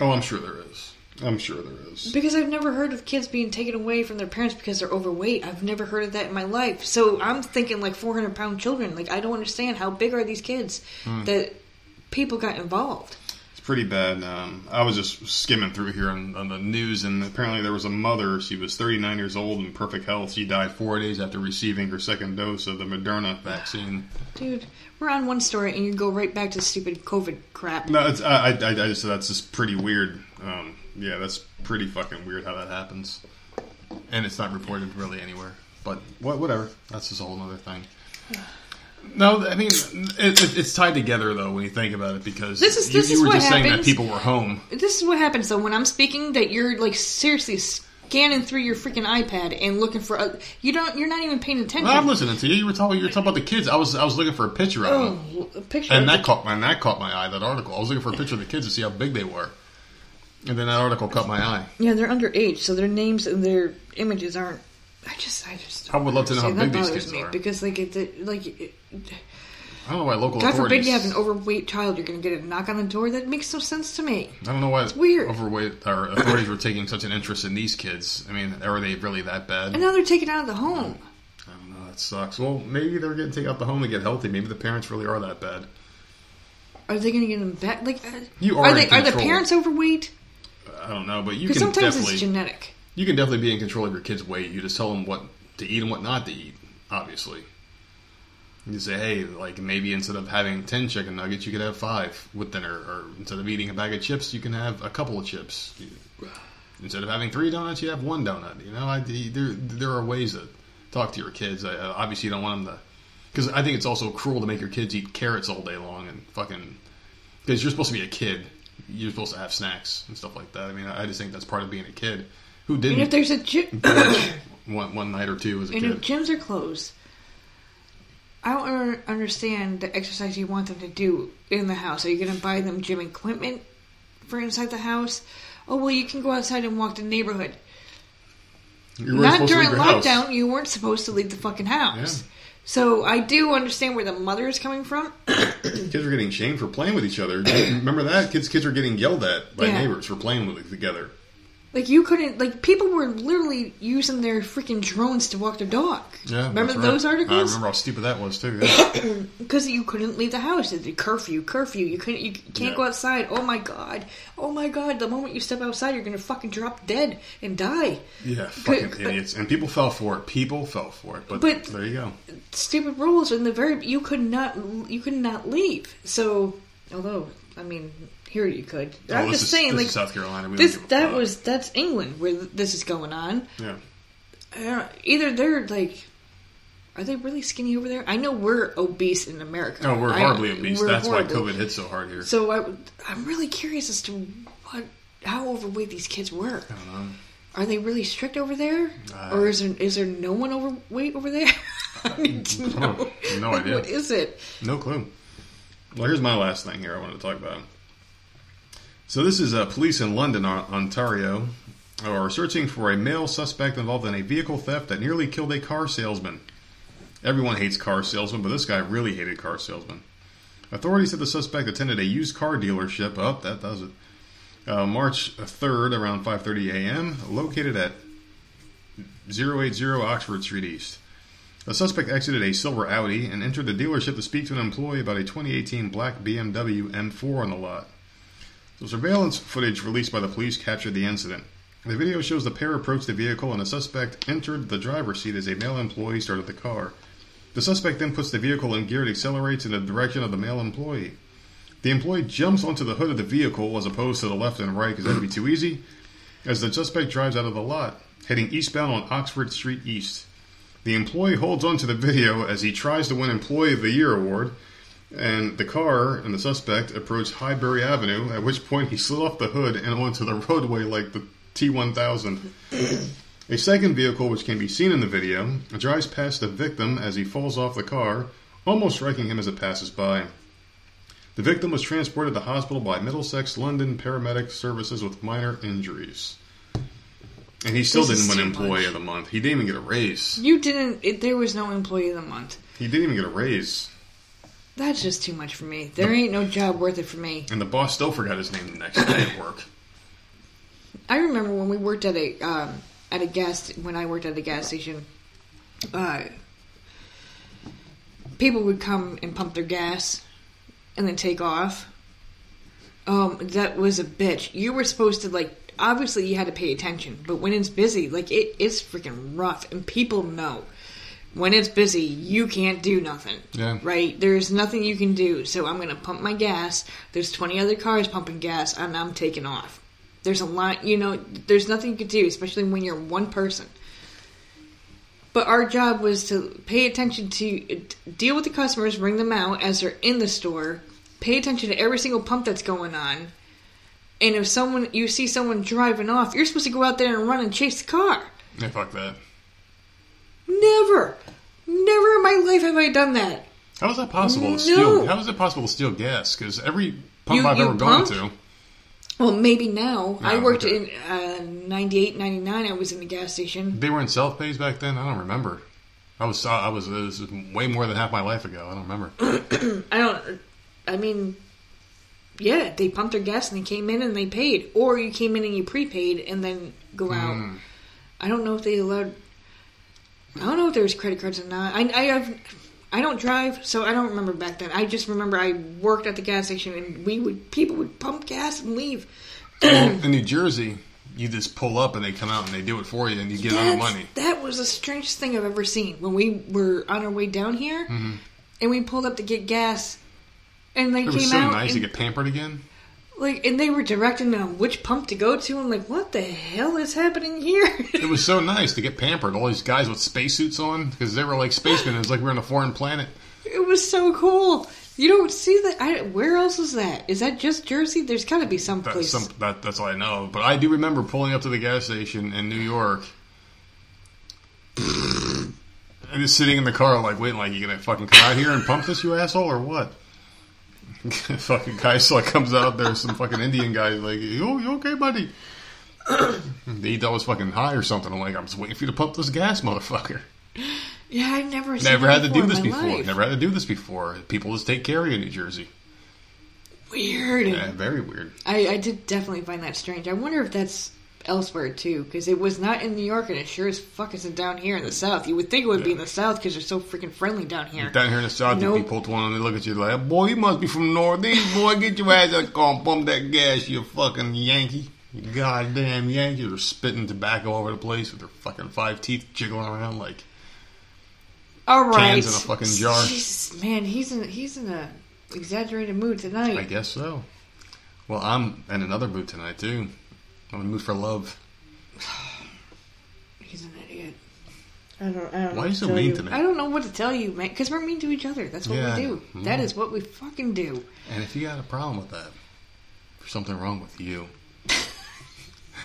Oh, I'm sure there is. I'm sure there is. because I've never heard of kids being taken away from their parents because they're overweight. I've never heard of that in my life. So I'm thinking like 400 pound children. Like, I don't understand how big are these kids Hmm. that people got involved. It's pretty bad. Um, I was just skimming through here on, on the news, and apparently there was a mother. She was 39 years old in perfect health. She died four days after receiving her second dose of the Moderna vaccine. Dude, we're on one story and you go right back to stupid COVID crap. No, it's I, I, I just that's just pretty weird. Um, yeah, that's pretty fucking weird how that happens, and it's not reported really anywhere. But what, whatever. That's just a whole other thing. No, I mean it, it, it's tied together though when you think about it because This is- you, this you is were what just saying that happens. people were home. This is what happens though when I'm speaking that you're like seriously scanning through your freaking iPad and looking for uh, you don't you're not even paying attention. No, I'm listening to you. You were talking. You were talking about the kids. I was. I was looking for a picture of them, oh, a picture and that the- caught my. And that caught my eye. That article. I was looking for a picture of the kids to see how big they were, and then that article caught my eye. Yeah, they're underage, so their names and their images aren't I just I just I would love to know how big these kids me are. because like it, it- like it, I don't know why local God authorities. forbid you have an overweight child, you're going to get a knock on the door. That makes no sense to me. I don't know why it's weird. overweight or authorities were taking such an interest in these kids. I mean, are they really that bad? And now they're taken out of the home. I don't know. That sucks. Well, maybe they're getting taken out of the home to get healthy. Maybe the parents really are that bad. Are they going to get them back? Like, uh, You are are they? Are the parents overweight? I don't know, but you can sometimes definitely it's genetic. you can definitely be in control of your kid's weight. You just tell them what to eat and what not to eat. Obviously, you say, hey, like maybe instead of having ten chicken nuggets, you could have five with dinner, or instead of eating a bag of chips, you can have a couple of chips. Instead of having three donuts, you have one donut. You know, I, there there are ways to talk to your kids. I, I- obviously, you don't want them to, because I think it's also cruel to make your kids eat carrots all day long and fucking. Because you're supposed to be a kid, you're supposed to have snacks and stuff like that. I mean, I just think that's part of being a kid. Who didn't if there's a gym, one one night or two as a kid. and if gyms are closed, I don't understand the exercise you want them to do in the house. Are you going to buy them gym equipment for inside the house? Oh well, you can go outside and walk the neighborhood. Not during your house. lockdown. You weren't supposed to leave the fucking house. Yeah. So I do understand where the mother is coming from. Kids were getting shamed for playing with each other. Remember that? Kids kids were getting yelled at by Yeah. neighbors for playing with together. Like you couldn't. Like people were literally using their freaking drones to walk their dog. Yeah, remember right. those articles? I remember how stupid that was too. yeah. Because you couldn't leave the house. It's a curfew, curfew. You couldn't. You can't Yeah. go outside. Oh my god. Oh my god. The moment you step outside, you're gonna fucking drop dead and die. yeah, fucking idiots. And people fell for it. People fell for it. But, But- there you go. Stupid rules in the very. You could not. You could not leave. So although I mean here you could. Oh, I'm just is- saying like South Carolina. We this that was that's England where th- this is going on. yeah. I either they're like. Are they really skinny over there? I know we're obese in America. No, we're I- horribly obese. we're That's horrible. why COVID hit so hard here. So I, I'm really curious as to what, how overweight these kids were. I don't know. Are they really strict over there, Uh, or is there is there no one overweight over there? I need to know. no idea. What is it? No clue. Well, here's my last thing here I wanted to talk about. So this is uh, police in London, Ontario, are searching for a male suspect involved in a vehicle theft that nearly killed a car salesman. Everyone hates car salesmen, but this guy really hated car salesmen. Authorities said the suspect attended a used car dealership. Up, that does it. Uh, March 3rd, around 5:30 a.m., located at 080 Oxford Street East. The suspect exited a silver Audi and entered the dealership to speak to an employee about a 2018 black BMW M4 on the lot. The surveillance footage released by the police captured the incident. The video shows the pair approach the vehicle and a suspect entered the driver's seat as a male employee started the car. The suspect then puts the vehicle in gear and accelerates in the direction of the male employee. The employee jumps onto the hood of the vehicle as opposed to the left and right because that'd be too easy. As the suspect drives out of the lot, heading eastbound on Oxford Street East. The employee holds onto the video as he tries to win Employee of the Year award, and the car and the suspect approached Highbury Avenue, at which point he slid off the hood and onto the roadway like the T1000. A second vehicle, which can be seen in the video, drives past the victim as he falls off the car, almost striking him as it passes by. The victim was transported to hospital by Middlesex London paramedic services with minor injuries. And he still This didn't win Employee much. of the Month. He didn't even get a raise. You didn't. It, there was no employee of the month. He didn't even get a raise. That's just too much for me. There ain't no job worth it for me. And the boss still forgot his name the next day at work. I remember when we worked at a um, at a gas when I worked at a gas station. Uh, people would come and pump their gas, and then take off. Um, that was a bitch. You were supposed to like. Obviously, you had to pay attention, but when it's busy, like it is freaking rough, and people know when it's busy, you can't do nothing. Yeah. Right? There's nothing you can do. So I'm gonna pump my gas. There's 20 other cars pumping gas, and I'm taking off. There's a lot, you know. There's nothing you can do, especially when you're one person. But our job was to pay attention to deal with the customers, bring them out as they're in the store, pay attention to every single pump that's going on. And if someone you see someone driving off, you're supposed to go out there and run and chase the car. Yeah, fuck that. Never, never in my life have I done that. How is that possible No. steal? How is it possible to steal gas? Because every pump You- I've you ever gone to, Well, maybe now. I Oh, worked okay. in uh, 98, 99. I was in the gas station. they were in self pays back then. I don't remember. I was I was this is way more than half my life ago. I don't remember. I don't. I mean, yeah, they pumped their gas and they came in and they paid, or you came in and you prepaid and then go out. Hmm. I don't know if they allowed. I don't know if there was credit cards or not. I I have. I don't drive, so I don't remember back then. I just remember I worked at the gas station and we would people would pump gas and leave. in New Jersey, you just pull up and they come out and they do it for you and you get all the money. That was the strangest thing I've ever seen. When we were on our way down here, Mm-hmm. and we pulled up to get gas, and they It came was so out nice and, to get pampered again. Like, and they were directing on which pump to go to. I'm like, what the hell is happening here? It was so nice to get pampered. All these guys with spacesuits on because they were like spacemen. It was like we are on a foreign planet. it was so cool. You don't see that. I, where else is that? Is that just Jersey? There's got to be some That's place. some that, that's all I know. But I do remember pulling up to the gas station in New York. And just sitting in the car, like waiting, like you gonna fucking come out here and pump this, you asshole, or what? fucking guy, so like comes out there, some fucking Indian guy, like, you, you okay, buddy? he thought was fucking high or something. I'm like, I'm just waiting for you to pump this gas, motherfucker. Yeah, I've never seen Never had to do this before. life. Never had to do this before. People just take care of you in New Jersey. Weird. Yeah, very weird. I, I did definitely find that strange. I wonder if that's elsewhere too, because it was not in New York, and it sure as fuck isn't down here in the South. You would think it would be in the South because they're so freaking friendly down here. Down here in the south, Nope. you people pull one and they look at you like, boy, you must be from the Northeast, boy. Get your ass out car and pump that gas, you fucking Yankee. You goddamn Yankee. They're spitting tobacco all over the place with their fucking five teeth jiggling around like. All right, Cans in a fucking jar. Jesus, man, he's in he's in a exaggerated mood tonight. I guess so. Well, I'm in another mood tonight, too. I'm in the mood for love. He's an idiot. I don't. I don't know Why are you to so mean you. to me? I don't know what to tell you, man. Because we're mean to each other. That's what Yeah. we do. That Mm. is what we fucking do. And if you got a problem with that, there's something wrong with you.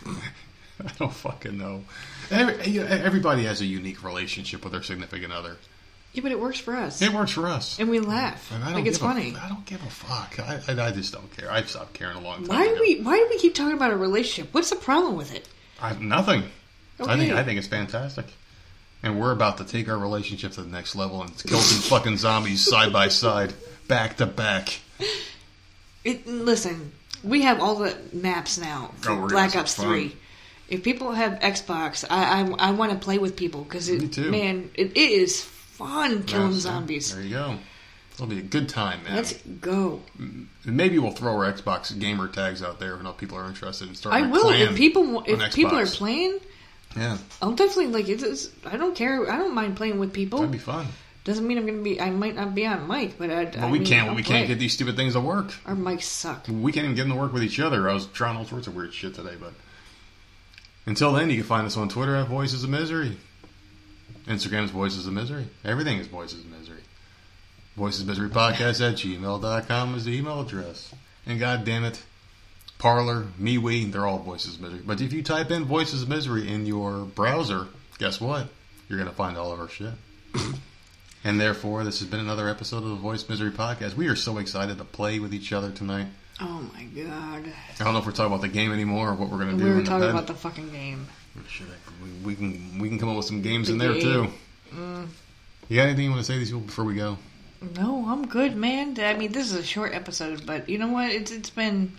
I don't fucking know. Every, you know, everybody has a unique relationship with their significant other. Yeah, but it works for us, It works for us. and we laugh. And I don't like it's funny. I don't give a fuck. I, I, I just don't care. I've stopped caring a long time Why do ago. we? Why do we keep talking about a relationship? What's the problem with it? I, nothing. I think I think it's fantastic. And we're about to take our relationship to the next level and kill some fucking zombies side by side, back to back. It, listen, we have all the maps now for Oh, Black Ops. Three. If people have Xbox, I I, I want to play with people because it man, it, it is fun killing Yes, zombies. There you go. It'll be a good time, man. Let's go. Mm, maybe we'll throw our Xbox gamer tags out there if people are interested in I starting. a will if people if people are playing. yeah, I'll definitely like it. Is, I don't care. I don't mind playing with people. that'd be fun. Doesn't mean I'm gonna be. I might not be on mic, but I. But we can't. We can't get these stupid things to work. our mics suck. We can't even get them to work with each other. I was trying all sorts of weird shit today, but until then, you can find us on Twitter at Voices of Misery. Instagram is Voices of Misery. Everything is Voices of Misery. Voices of Misery Podcast at gmail.com is the email address. And god damn it, Parler, MeWe, they're all Voices of Misery. But if you type in Voices of Misery in your browser, guess what? You're going to find all of our shit. and therefore, this has been another episode of the Voice Misery Podcast. We are so excited to play with each other tonight. Oh my god. I don't know if we're talking about the game anymore or what we're going to do. We were talking about the fucking game. We, we can we can come up with some games The in there game. too. Mm. You got anything you want to say to these people before we go? No, I'm good, man. I mean, this is a short episode, but you know what? It's it's been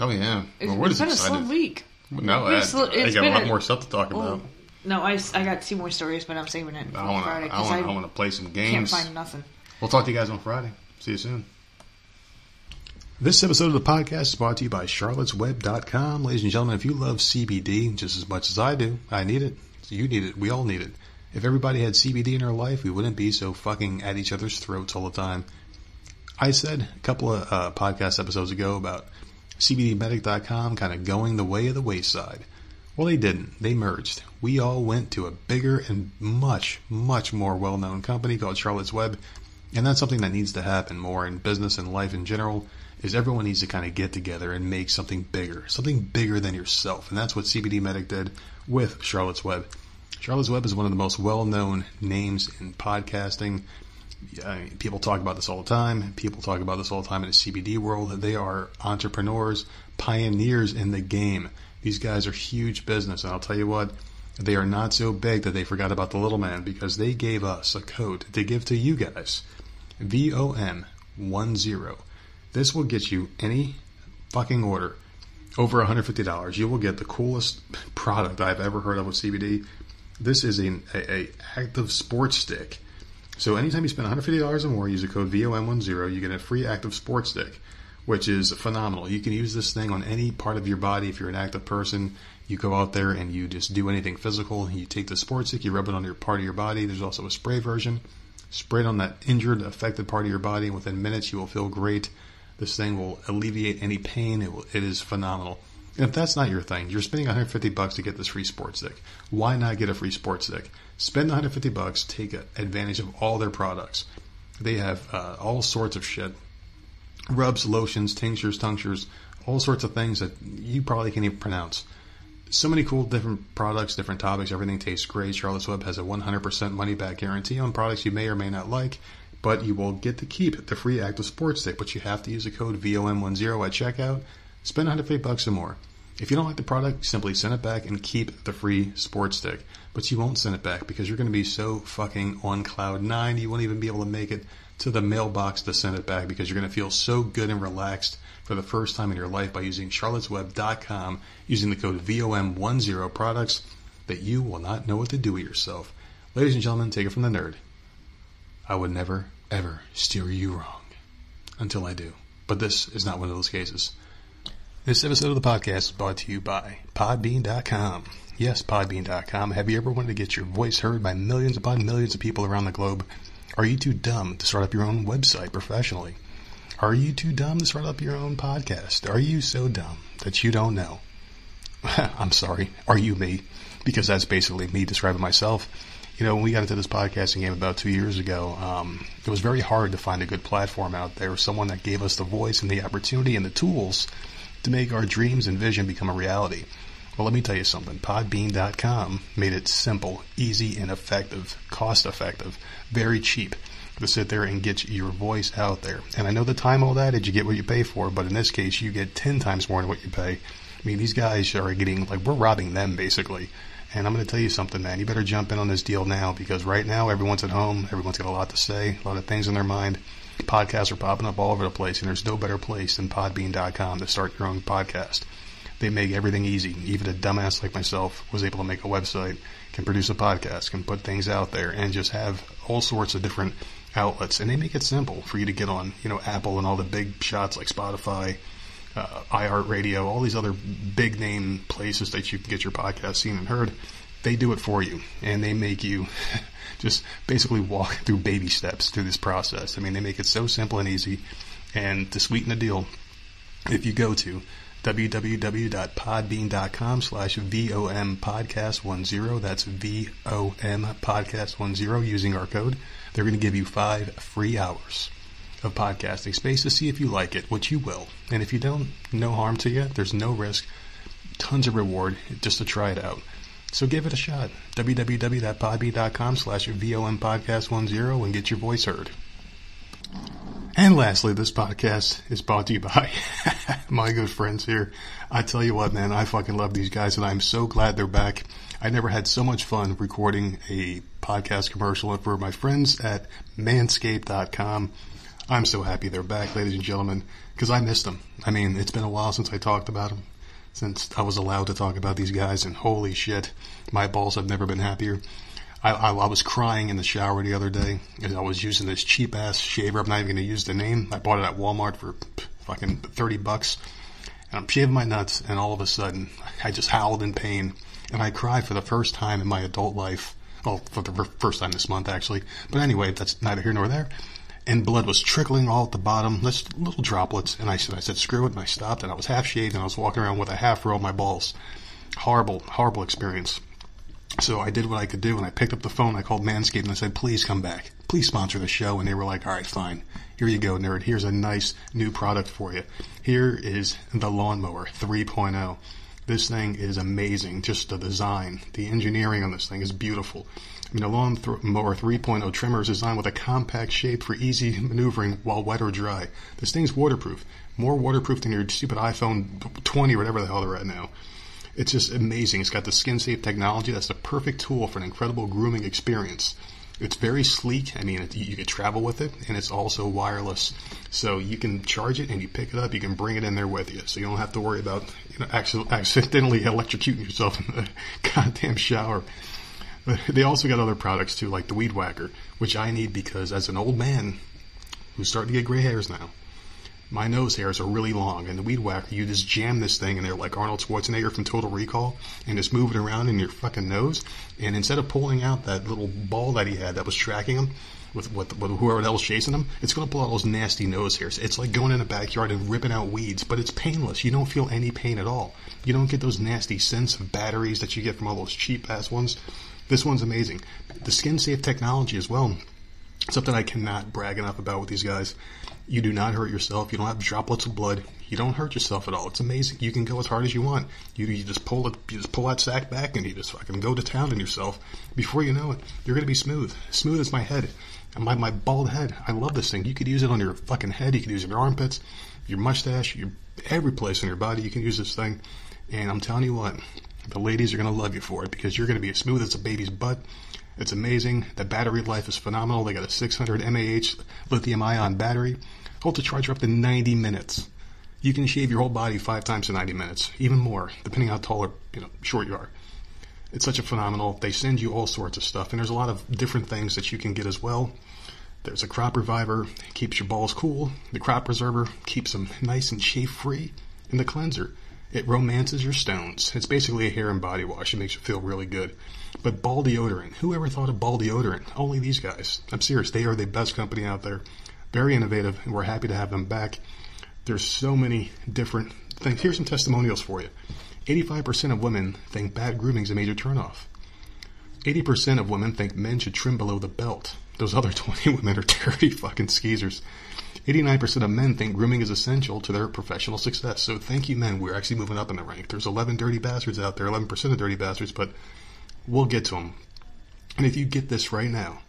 Oh yeah, it's, well, we're it's just been a slow week. No, I, slow- I got a lot a- more stuff to talk oh, about. Oh, no, I got two more stories, but I'm saving it for I want Friday I I, want to play some games. can't find nothing. We'll talk to you guys on Friday. See you soon. This episode of the podcast is brought to you by charlottesweb.com. Ladies and gentlemen, if you love CBD just as much as I do, I need it. You need it. We all need it. If everybody had CBD in our life, we wouldn't be so fucking at each other's throats all the time. I said a couple of uh, podcast episodes ago about CBDmedic.com kind of going the way of the wayside. Well, they didn't. They merged. We all went to a bigger and much, much more well known company called Charlotte's Web. And that's something that needs to happen more in business and life in general is everyone needs to kind of get together and make something bigger, something bigger than yourself. And that's what CBD Medic did with Charlotte's Web. Charlotte's Web is one of the most well-known names in podcasting. I mean, people talk about this all the time. People talk about this all the time in the CBD world. They are entrepreneurs, pioneers in the game. These guys are huge business, and I'll tell you what, they are not so big that they forgot about the little man because they gave us a code to give to you guys. VOM10. This will get you any fucking order over $150. You will get the coolest product I've ever heard of with CBD. This is an a, a active sports stick. So anytime you spend $150 or more, use the code VOM10, you get a free active sports stick, which is phenomenal. You can use this thing on any part of your body if you're an active person. You go out there and you just do anything physical. You take the sports stick, you rub it on your part of your body. There's also a spray version. Spray it on that injured, affected part of your body, and within minutes you will feel great. This thing will alleviate any pain. It, will, it is phenomenal. And if that's not your thing, you're spending 150 bucks to get this free sports stick. Why not get a free sports stick? Spend 150 bucks, take advantage of all their products. They have uh, all sorts of shit rubs, lotions, tinctures, tinctures, all sorts of things that you probably can't even pronounce. So many cool different products, different topics. Everything tastes great. Charlotte's Web has a 100% money back guarantee on products you may or may not like, but you will get to keep the free active sports stick. But you have to use the code VOM10 at checkout. Spend 150 bucks or more. If you don't like the product, simply send it back and keep the free sports stick. But you won't send it back because you're going to be so fucking on cloud nine, you won't even be able to make it to the mailbox to send it back because you're going to feel so good and relaxed for the first time in your life by using charlottesweb.com using the code VOM10 products that you will not know what to do with yourself. Ladies and gentlemen, take it from the nerd. I would never, ever steer you wrong until I do. But this is not one of those cases. This episode of the podcast is brought to you by Podbean.com. Yes, Podbean.com. Have you ever wanted to get your voice heard by millions upon millions of people around the globe? Are you too dumb to start up your own website professionally? Are you too dumb to start up your own podcast? Are you so dumb that you don't know? I'm sorry. Are you me? Because that's basically me describing myself. You know, when we got into this podcasting game about two years ago, um, it was very hard to find a good platform out there, someone that gave us the voice and the opportunity and the tools to make our dreams and vision become a reality. Well, let me tell you something. Podbean.com made it simple, easy, and effective, cost effective, very cheap to sit there and get your voice out there. And I know the time all that is you get what you pay for, but in this case, you get 10 times more than what you pay. I mean, these guys are getting, like, we're robbing them basically. And I'm going to tell you something, man. You better jump in on this deal now because right now everyone's at home. Everyone's got a lot to say, a lot of things in their mind. Podcasts are popping up all over the place, and there's no better place than podbean.com to start your own podcast. They make everything easy. Even a dumbass like myself was able to make a website, can produce a podcast, can put things out there, and just have all sorts of different outlets. And they make it simple for you to get on, you know, Apple and all the big shots like Spotify, uh, iHeartRadio, all these other big name places that you can get your podcast seen and heard. They do it for you, and they make you just basically walk through baby steps through this process. I mean, they make it so simple and easy. And to sweeten the deal, if you go to www.podbean.com slash VOM podcast 10, that's VOM podcast 10 using our code, they're going to give you five free hours of podcasting space to see if you like it, which you will. And if you don't, no harm to you. There's no risk. Tons of reward just to try it out. So give it a shot. www.podbean.com slash VOM podcast 10 and get your voice heard. And lastly, this podcast is brought to you by my good friends here. I tell you what, man, I fucking love these guys and I'm so glad they're back. I never had so much fun recording a podcast commercial for my friends at manscaped.com. I'm so happy they're back, ladies and gentlemen, because I missed them. I mean, it's been a while since I talked about them, since I was allowed to talk about these guys, and holy shit, my balls have never been happier. I, I, I was crying in the shower the other day, and I was using this cheap ass shaver. I'm not even going to use the name. I bought it at Walmart for fucking 30 bucks. And I'm shaving my nuts, and all of a sudden, I just howled in pain, and I cried for the first time in my adult life. Well, for the first time this month, actually. But anyway, that's neither here nor there and blood was trickling all at the bottom, just little droplets. And I said, I said, screw it, and I stopped. And I was half shaved, and I was walking around with a half row of my balls. Horrible, horrible experience. So I did what I could do, and I picked up the phone. I called Manscaped, and I said, please come back, please sponsor the show. And they were like, all right, fine. Here you go, nerd. Here's a nice new product for you. Here is the lawnmower 3.0. This thing is amazing. Just the design, the engineering on this thing is beautiful. I mean, a lawnmower 3.0 trimmer is designed with a compact shape for easy maneuvering while wet or dry. This thing's waterproof. More waterproof than your stupid iPhone 20 or whatever the hell they're at now. It's just amazing. It's got the skin safe technology. That's the perfect tool for an incredible grooming experience. It's very sleek. I mean, it, you can travel with it, and it's also wireless. So you can charge it and you pick it up. You can bring it in there with you, so you don't have to worry about you know accidentally electrocuting yourself in the goddamn shower. They also got other products too, like the Weed Whacker, which I need because as an old man who's starting to get gray hairs now, my nose hairs are really long, and the weed whacker, you just jam this thing in there like Arnold Schwarzenegger from Total Recall, and just move it around in your fucking nose. And instead of pulling out that little ball that he had that was tracking him with, with, with whoever else chasing him, it's going to pull out those nasty nose hairs. It's like going in a backyard and ripping out weeds, but it's painless. You don't feel any pain at all. You don't get those nasty scents of batteries that you get from all those cheap ass ones. This one's amazing. The skin safe technology as well. Something I cannot brag enough about with these guys. You do not hurt yourself. You don't have droplets of blood. You don't hurt yourself at all. It's amazing. You can go as hard as you want. You, you just pull it, you just pull that sack back and you just fucking go to town on yourself. Before you know it, you're gonna be smooth. Smooth as my head. And my, my bald head. I love this thing. You could use it on your fucking head. You could use it on your armpits. your mustache, your every place on your body. You can use this thing, and I'm telling you what, the ladies are going to love you for it because you're going to be as smooth as a baby's butt. It's amazing. The battery life is phenomenal. They got a 600 mAh lithium ion battery. Hold the charge for up to 90 minutes. You can shave your whole body five times in 90 minutes, even more, depending how tall or you know short you are. It's such a phenomenal. They send you all sorts of stuff, and there's a lot of different things that you can get as well. There's a crop reviver, keeps your balls cool. The crop preserver keeps them nice and shave free. And the cleanser, it romances your stones. It's basically a hair and body wash. It makes you feel really good. But ball deodorant, who ever thought of ball deodorant? Only these guys. I'm serious. They are the best company out there. Very innovative, and we're happy to have them back. There's so many different things. Here's some testimonials for you. 85% of women think bad grooming is a major turnoff. 80% of women think men should trim below the belt. Those other 20 women are dirty fucking skeezers. 89% of men think grooming is essential to their professional success. So thank you, men. We're actually moving up in the rank. There's 11 dirty bastards out there, 11% of dirty bastards, but we'll get to them. And if you get this right now,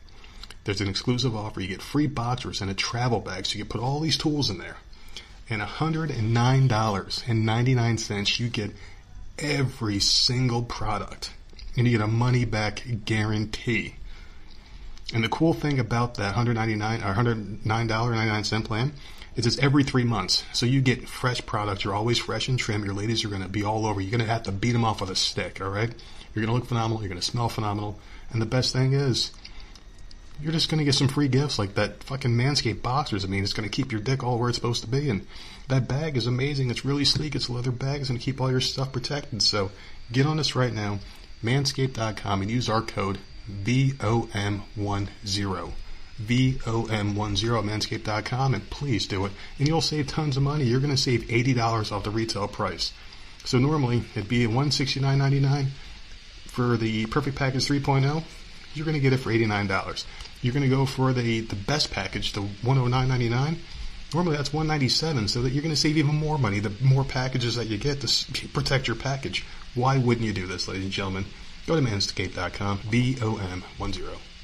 there's an exclusive offer. You get free boxers and a travel bag, so you can put all these tools in there. And $109.99, you get every single product. And you get a money back guarantee. And the cool thing about that 199 or $109.99 plan is it's every three months. So you get fresh products. You're always fresh and trim. Your ladies are going to be all over. You're going to have to beat them off with a stick, all right? You're going to look phenomenal. You're going to smell phenomenal. And the best thing is, you're just going to get some free gifts like that fucking Manscaped boxers. I mean, it's going to keep your dick all where it's supposed to be. And that bag is amazing. It's really sleek. It's a leather bag. It's going to keep all your stuff protected. So get on this right now, manscaped.com, and use our code VOM10. VOM10 at manscaped.com, and please do it. And you'll save tons of money. You're going to save $80 off the retail price. So normally it'd be $169.99 for the Perfect Package 3.0. You're going to get it for $89. You're going to go for the, the best package, the $109.99. Normally that's 197, so that you're going to save even more money the more packages that you get to protect your package. Why wouldn't you do this, ladies and gentlemen? Go to manscaped.com, V-O-M-1-0.